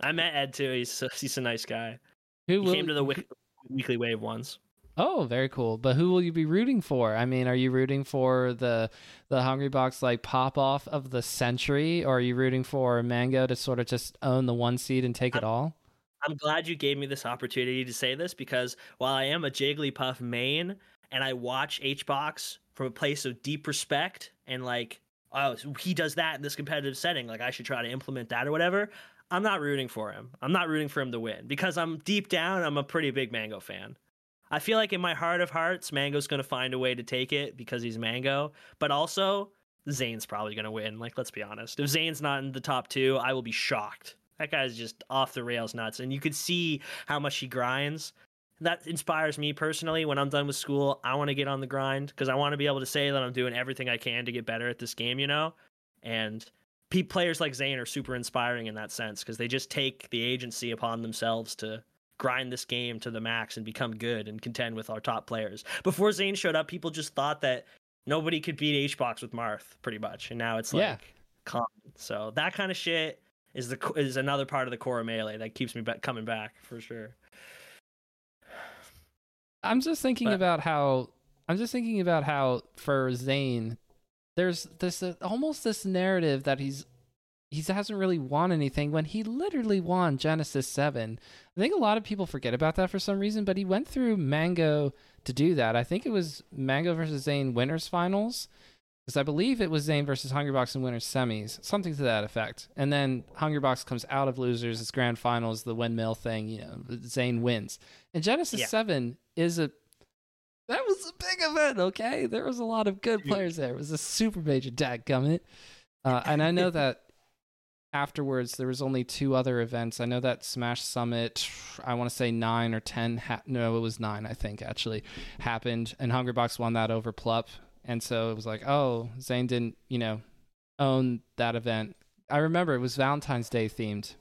I met Ed too. He's he's a nice guy. Who He will, came to the weekly wave once. Oh, very cool. But who will you be rooting for? I mean, are you rooting for the the Hungrybox like pop off of the century, or are you rooting for Mango to sort of just own the one seed and take it all? I'm glad you gave me this opportunity to say this because while I am a Jigglypuff main and I watch HBox from a place of deep respect and like, oh, he does that in this competitive setting, like I should try to implement that or whatever. I'm not rooting for him. I'm not rooting for him to win because I'm deep down, I'm a pretty big Mango fan. I feel like in my heart of hearts, Mango's going to find a way to take it because he's Mango, but also Zain's probably going to win. Like, let's be honest. If Zain's not in the top two, I will be shocked. That guy's just off the rails nuts. And you could see how much he grinds. That inspires me personally. When I'm done with school, I want to get on the grind because I want to be able to say that I'm doing everything I can to get better at this game, you know? And pe- players like Zain are super inspiring in that sense because they just take the agency upon themselves to grind this game to the max and become good and contend with our top players. Before Zain showed up, people just thought that nobody could beat HBox with Marth, pretty much. And now it's like Yeah. common. So that kind of shit is the is another part of the core of melee that keeps me back, coming back for sure. I'm just thinking But- about how I'm just thinking about how for Zain, there's this uh, almost this narrative that he's he hasn't really won anything when he literally won Genesis Seven. I think a lot of people forget about that for some reason, but he went through Mango to do that. I think it was Mango versus Zain winners finals. Because I believe it was Zain versus Hungrybox in winners semis, something to that effect. And then Hungrybox comes out of losers, it's grand finals, the windmill thing, you know, Zain wins. And Genesis Yeah. 7 is a that was a big event, okay? There was a lot of good players there. It was a super major dadgummit. Uh, and I know that afterwards there was only two other events. I know that Smash Summit, I want to say nine or ten. Ha- no, it was nine, I think actually happened, and Hungrybox won that over Plup, and so it was like, oh, Zain didn't, you know, own that event. I remember it was Valentine's Day themed.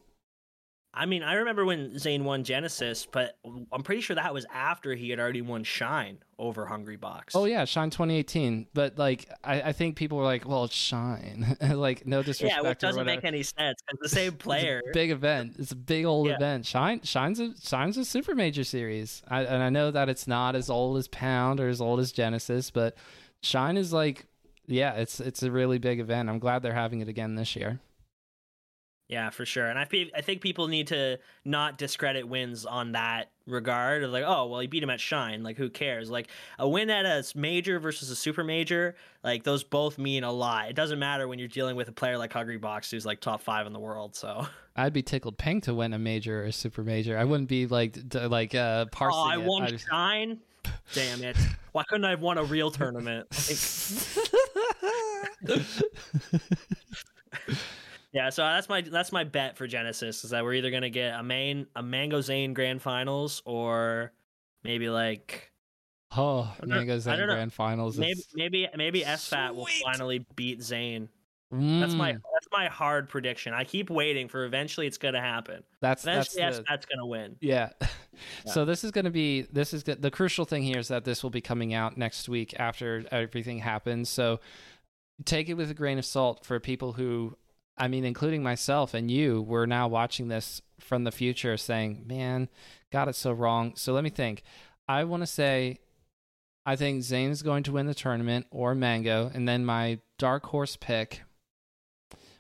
I mean, I remember when Zain won Genesis, but I'm pretty sure that was after he had already won Shine over Hungrybox. Oh yeah, Shine 2018. But like, I, I think people were like, well, it's Shine. like, no disrespect yeah, which doesn't make any sense because the same It's a player. big event. It's a big old Yeah. event. Shine Shine's a Shine's a super major series. I, and I know that it's not as old as Pound or as old as Genesis, but Shine is like yeah, it's it's a really big event. I'm glad they're having it again this year. Yeah, for sure. And I I think people need to not discredit wins on that regard of like, oh, well, he beat him at Shine. Like, who cares? Like, a win at a major versus a super major, like, those both mean a lot. It doesn't matter when you're dealing with a player like Hungrybox who's like top five in the world. So, I'd be tickled pink to win a major or a super major. I wouldn't be like d- like uh parsing oh, I it. won I just- Damn it! Why couldn't I have won a real tournament? Like, yeah, so that's my that's my bet for Genesis is that we're either gonna get a main a Mango Zain Grand Finals or maybe like oh, Mango Zain. Grand Finals. maybe is- maybe maybe SFAT will finally beat Zain. That's my Mm, that's my hard prediction. I keep waiting for eventually it's gonna happen. that's that's Eventually the, SFAT's gonna win. Yeah. So this is going to be this is the crucial thing here is that this will be coming out next week after everything happens. So take it with a grain of salt for people who I mean including myself and you we're now watching this from the future saying, "Man, got it so wrong." So let me think. I want to say I think Zain is going to win the tournament or Mango and then my dark horse pick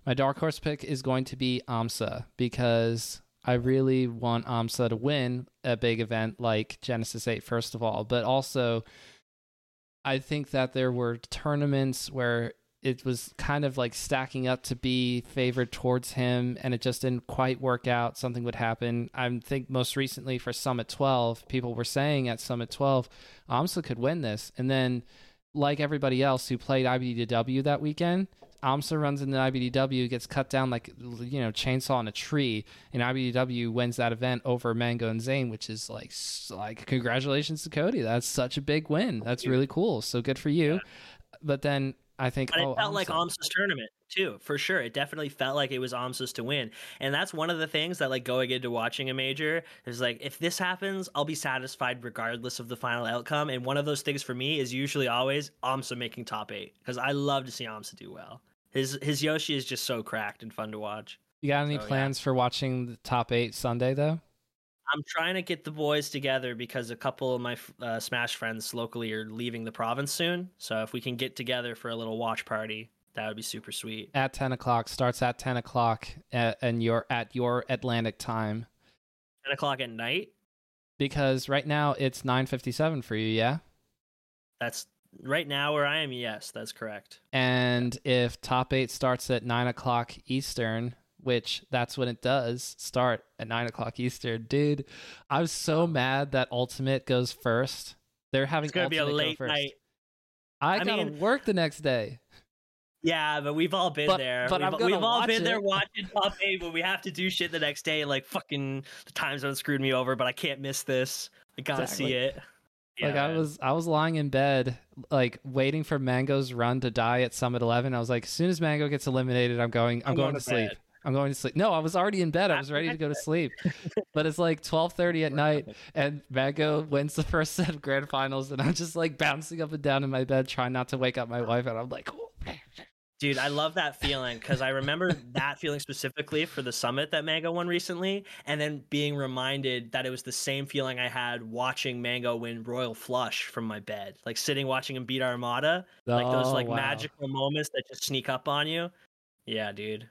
my dark horse pick is going to be AMSA because I really want AMSA to win a big event like Genesis 8, first of all. But also, I think that there were tournaments where it was kind of like stacking up to be favored towards him, and it just didn't quite work out. Something would happen. I think most recently for Summit 12, people were saying at Summit 12, AMSA could win this, and then like everybody else who played IBDW that weekend, AMSA runs into IBDW, gets cut down like you know chainsaw on a tree, and IBDW wins that event over Mango and Zain, which is like like congratulations to Cody. That's such a big win. That's really cool. So good for you. Yeah. But then I think but oh, it felt AMSA. like AMSA's tournament too, for sure. It definitely felt like it was AMSA's to win, and that's one of the things that like going into watching a major is like if this happens, I'll be satisfied regardless of the final outcome. And one of those things for me is usually always AMSA making top eight because I love to see AMSA do well. His his Yoshi is just so cracked and fun to watch. You got any so, plans yeah. for watching the top eight Sunday though? I'm trying to get the boys together because a couple of my uh, Smash friends locally are leaving the province soon. So if we can get together for a little watch party, that would be super sweet. At ten o'clock starts at ten o'clock, at, and you're at your Atlantic time. Ten o'clock at night. Because right now it's nine fifty seven for you. Yeah. That's right now where I am. Yes, that's correct. And if top eight starts at nine o'clock Eastern, which that's when it does start at nine o'clock Eastern. Dude, I was so mad that Ultimate goes first. They're having it's gonna Ultimate be a late night. I, I gotta mean, work the next day. Yeah, but we've all been but, there. But we've, we've all been it. there watching top eight, but we have to do shit the next day. Like fucking the time zone screwed me over, but I can't miss this. I gotta exactly. see it. Like I was I was lying in bed like waiting for Mango's run to die at Summit 11. I was like as soon as Mango gets eliminated, I'm going I'm, I'm going, going, to, sleep. I'm going to sleep. No, I was already in bed. I was ready to go to sleep. but it's like 12:30 at night and Mango wins the first set of grand finals and I'm just like bouncing up and down in my bed trying not to wake up my wife and I'm like oh. Dude, I love that feeling because I remember that feeling specifically for the summit that Mango won recently, and then being reminded that it was the same feeling I had watching Mango win Royal Flush from my bed, like sitting watching him beat Armada, like those like oh, wow. magical moments that just sneak up on you. Yeah, dude.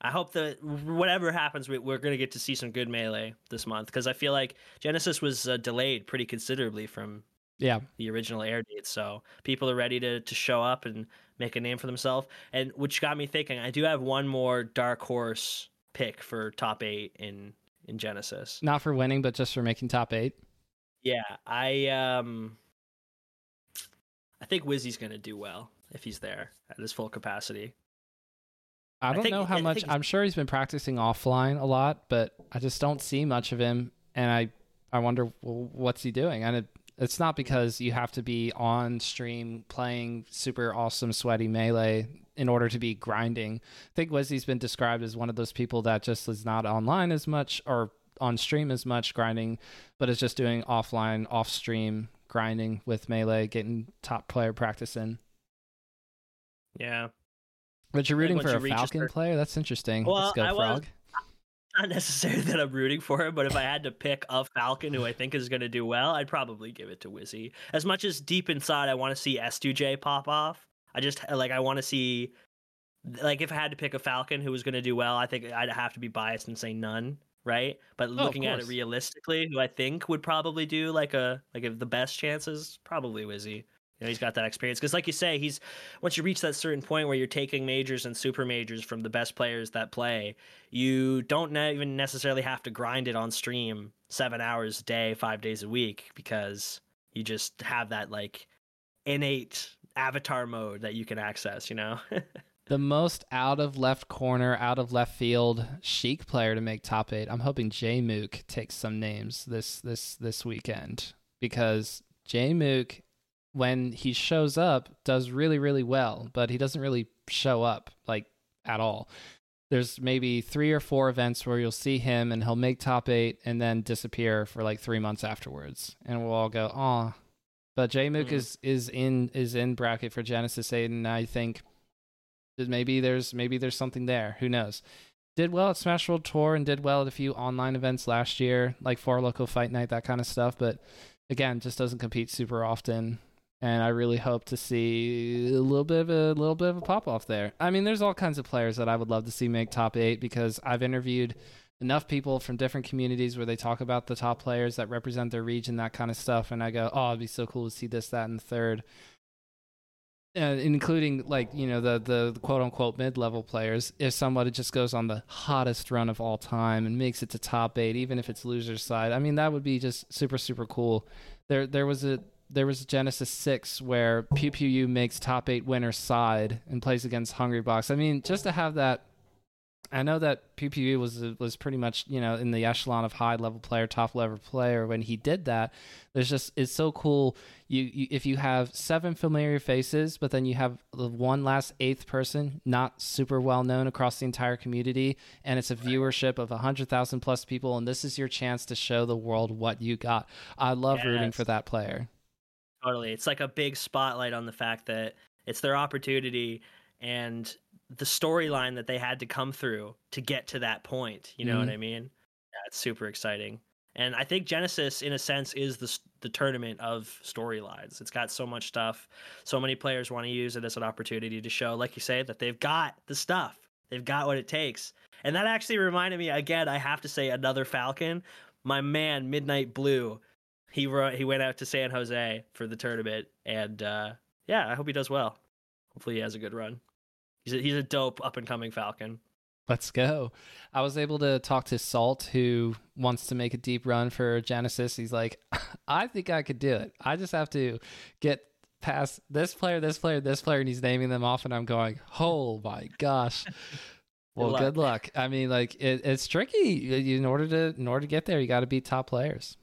I hope that whatever happens, we, are going to get to see some good melee this month because I feel like Genesis was uh, delayed pretty considerably from yeah the original air date. So people are ready to to show up and make a name for themselves. And which got me thinking, I do have one more dark horse pick for top eight in in Genesis. Not for winning, but just for making top eight. Yeah, I um, I think Wizzy's going to do well if he's there at his full capacity. I don't I think, know how I much. I'm sure he's been practicing offline a lot, but I just don't see much of him, and I I wonder well, what's he doing. And it, it's not because you have to be on stream playing super awesome sweaty melee in order to be grinding. I think Wizzy's been described as one of those people that just is not online as much or on stream as much grinding, but is just doing offline, off stream grinding with melee, getting top player practice in. Yeah, but you're rooting for a Falcon player? That's interesting. Well, Let's go, I Frog. Was, not necessarily that I'm rooting for him, but if I had to pick a Falcon who I think is going to do well, I'd probably give it to Wizzy. As much as deep inside I want to see S2J pop off, I just uh, like I want to see like if I had to pick a Falcon who was going to do well, I think I'd have to be biased and say none, right? But oh, looking at it realistically, who I think would probably do like a like if the best chances, probably Wizzy. You know, he's got that experience because, like you say, he's once you reach that certain point where you're taking majors and super majors from the best players that play, you don't ne- even necessarily have to grind it on stream seven hours a day, five days a week because you just have that like innate avatar mode that you can access. You know. the most out of left corner, out of left field Sheik player to make top eight. I'm hoping Jmook takes some names this this this weekend because Jmook when he shows up does really really well but he doesn't really show up like at all. There's maybe three or four events where you'll see him and he'll make top eight and then disappear for like three months afterwards. And we'll all go oh but Jmook mm. is is in is in bracket for genesis 8 and i think that maybe there's maybe there's something there. Who knows? Did well at smash world tour and did well at a few online events last year like four local fight night that kind of stuff but again just doesn't compete super often and I really hope to see a little bit of a little bit of a pop off there. I mean, there's all kinds of players that I would love to see make top eight because I've interviewed enough people from different communities where they talk about the top players that represent their region, that kind of stuff, and I go, oh, it'd be so cool to see this, that, and the third. uh, including like you know the the quote unquote mid level players. If somebody just goes on the hottest run of all time and makes it to top eight, even if it's loser's side, I mean that would be just super super cool. There there was a there was Genesis six where PewPewU makes top eight winner side and plays against Hungrybox. I mean just to have that I know that PPU was was pretty much you know in the echelon of high level player, top level player when he did that. There's just it's so cool. You, you if you have seven familiar faces, but then you have the one last eighth person not super well known across the entire community, and it's a viewership of a hundred thousand plus people, and this is your chance to show the world what you got. I love yes. rooting for that player. Totally, it's like a big spotlight on the fact that it's their opportunity and the storyline that they had to come through to get to that point. You know mm-hmm. what I mean? Yeah, it's super exciting. And I think Genesis, in a sense, is the the tournament of storylines. It's got so much stuff. So many players want to use it as an opportunity to show, like you say, that they've got the stuff. They've got what it takes. And that actually reminded me again. I have to say another Falcon. My man, Midnight Blue. He he went out to San Jose for the tournament, and uh, yeah, I hope he does well. Hopefully, he has a good run. He's a, he's a dope up and coming Falcon. Let's go. I was able to talk to Salt, who wants to make a deep run for Genesis. He's like, I think I could do it. I just have to get past this player, this player, this player, and he's naming them off, and I'm going, oh my gosh. Well, good luck. good luck. I mean, like it, it's tricky. In order to in order to get there, you got to beat top players,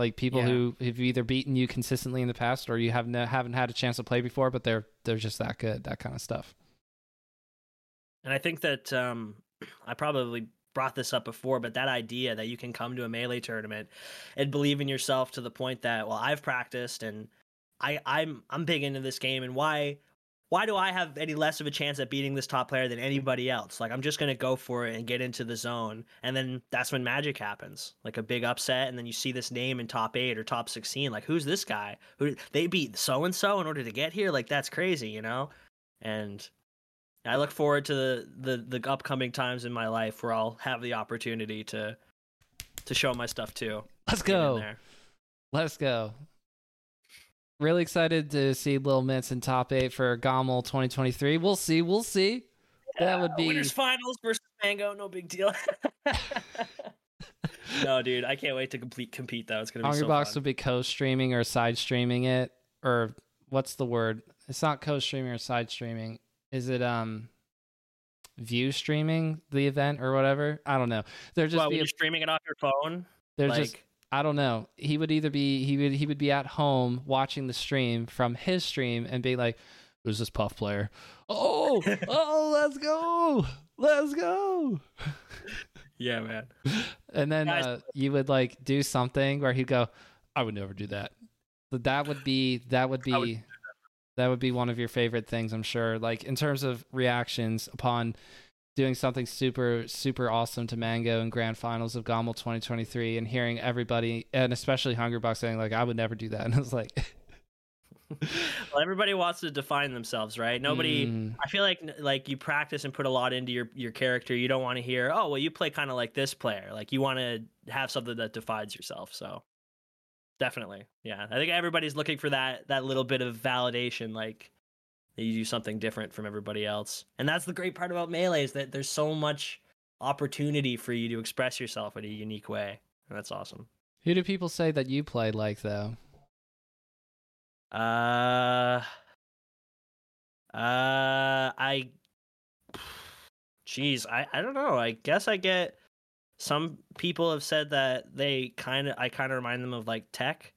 like people yeah. who have either beaten you consistently in the past or you have no, haven't had a chance to play before, but they're they're just that good. That kind of stuff. And I think that um, I probably brought this up before, but that idea that you can come to a melee tournament and believe in yourself to the point that, well, I've practiced and I, I'm I'm big into this game, and why why do I have any less of a chance at beating this top player than anybody else? Like I'm just gonna go for it and get into the zone, and then that's when magic happens, like a big upset, and then you see this name in top eight or top sixteen. Like who's this guy? Who they beat so and so in order to get here? Like that's crazy, you know? And I look forward to the, the the upcoming times in my life where I'll have the opportunity to to show my stuff too. Let's go. Let's go. Really excited to see Little Mitts in top eight for GOML 2023. We'll see. We'll see. Yeah, that would be winners finals versus Mango. No big deal. no, dude, I can't wait to complete compete though. It's gonna be Hungrybox so will be co-streaming or side streaming it, or what's the word? It's not co-streaming or side streaming. Is it um view streaming the event or whatever? I don't know. They're just well, be, streaming it off your phone. They're like... just I don't know. He would either be he would he would be at home watching the stream from his stream and be like, "Who's this puff player? Oh, oh, let's go, let's go." Yeah, man. And then uh, you would like do something where he'd go, "I would never do that." That would be that would be that would be one of your favorite things, I'm sure. Like in terms of reactions upon doing something super super awesome to Mango in grand finals of GOML 2023 and hearing everybody and especially Hungrybox saying like I would never do that. And I was like well everybody wants to define themselves right? Nobody mm. i feel like like you practice and put a lot into your your character. You don't want to hear oh well you play kind of like this player. Like you want to have something that defines yourself so. Definitely yeah. I think everybody's looking for that that little bit of validation like you do something different from everybody else. And that's the great part about melee is that there's so much opportunity for you to express yourself in a unique way. And that's awesome. Who do people say that you play like though? Uh uh i jeez i i don't know. I guess i get some people have said that they kind of I kind of remind them of like tech.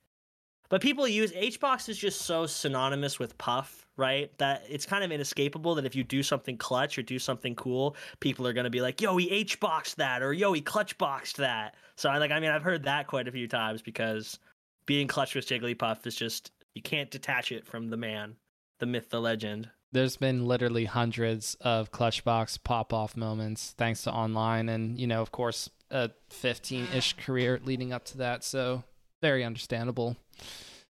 But people use HBox is just so synonymous with Puff, right? That it's kind of inescapable that if you do something clutch or do something cool, people are gonna be like, "Yo, he HBoxed that," or "Yo, he clutch boxed that." So I like, I mean, I've heard that quite a few times because being clutch with Jigglypuff is just you can't detach it from the man, the myth, the legend. There's been literally hundreds of clutchbox pop off moments thanks to online, and you know, of course, a 15 ish career leading up to that. So very understandable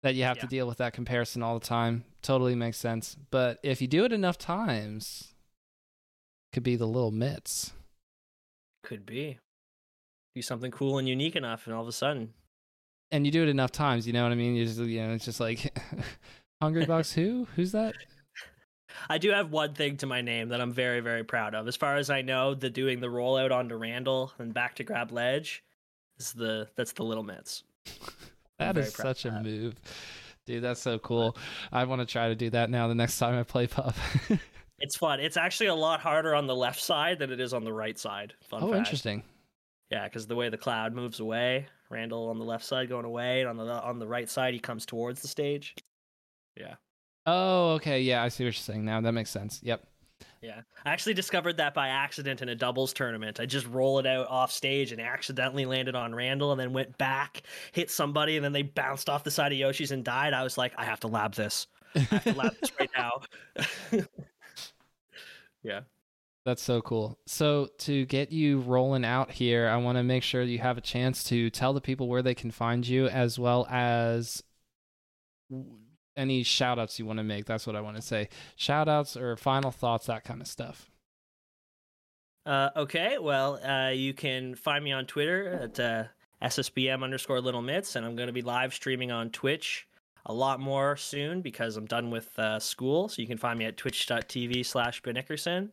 that you have yeah. to deal with that comparison all the time. Totally makes sense. But if you do it enough times, could be the little mitts. Could be. Do something cool and unique enough, and all of a sudden. And you do it enough times, you know what I mean? You just, you know, it's just like Hungrybox, who? Who's that? I do have one thing to my name that I'm very, very proud of. As far as I know, the doing the rollout onto Randall and back to grab ledge is the that's the little mitts. That is such a that. move. Dude, that's so cool. I want to try to do that now the next time I play Puff. it's fun. It's actually a lot harder on the left side than it is on the right side. Fun oh, fact. interesting. Yeah, because the way the cloud moves away, Randall on the left side going away, and on the on the right side he comes towards the stage. Yeah. Oh, okay. Yeah, I see what you're saying now. That makes sense. Yep. Yeah. I actually discovered that by accident in a doubles tournament. I just roll it out off stage and accidentally landed on Randall and then went back, hit somebody, and then they bounced off the side of Yoshi's and died. I was like, I have to lab this. I have to lab this right now. yeah. That's so cool. So, to get you rolling out here, I want to make sure you have a chance to tell the people where they can find you as well as any shout outs you want to make. That's what I want to say. Shout outs or final thoughts, that kind of stuff. Uh, okay, well, uh, you can find me on Twitter at uh, SSBM underscore little mitts, and I'm going to be live streaming on Twitch a lot more soon because I'm done with uh, school. So you can find me at twitch.tv slash Ben Nickerson.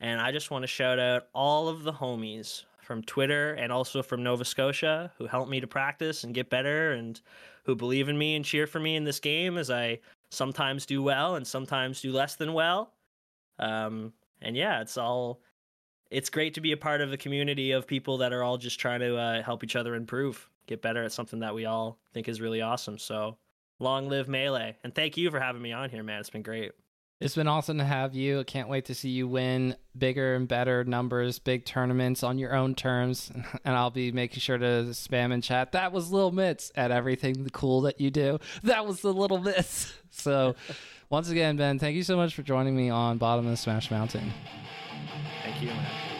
And I just want to shout out all of the homies from Twitter and also from Nova Scotia who helped me to practice and get better and who believe in me and cheer for me in this game as I sometimes do well and sometimes do less than well. Um, and yeah, it's all it's great to be a part of a community of people that are all just trying to uh, help each other improve, get better at something that we all think is really awesome. So long live melee, and thank you for having me on here, man. It's been great. It's been awesome to have you. I can't wait to see you win bigger and better numbers, big tournaments on your own terms. And I'll be making sure to spam and chat. That was Little Mitts at everything cool that you do. That was the Little Mitts. So, once again, Ben, thank you so much for joining me on Bottom of the Smash Mountain. Thank you, man.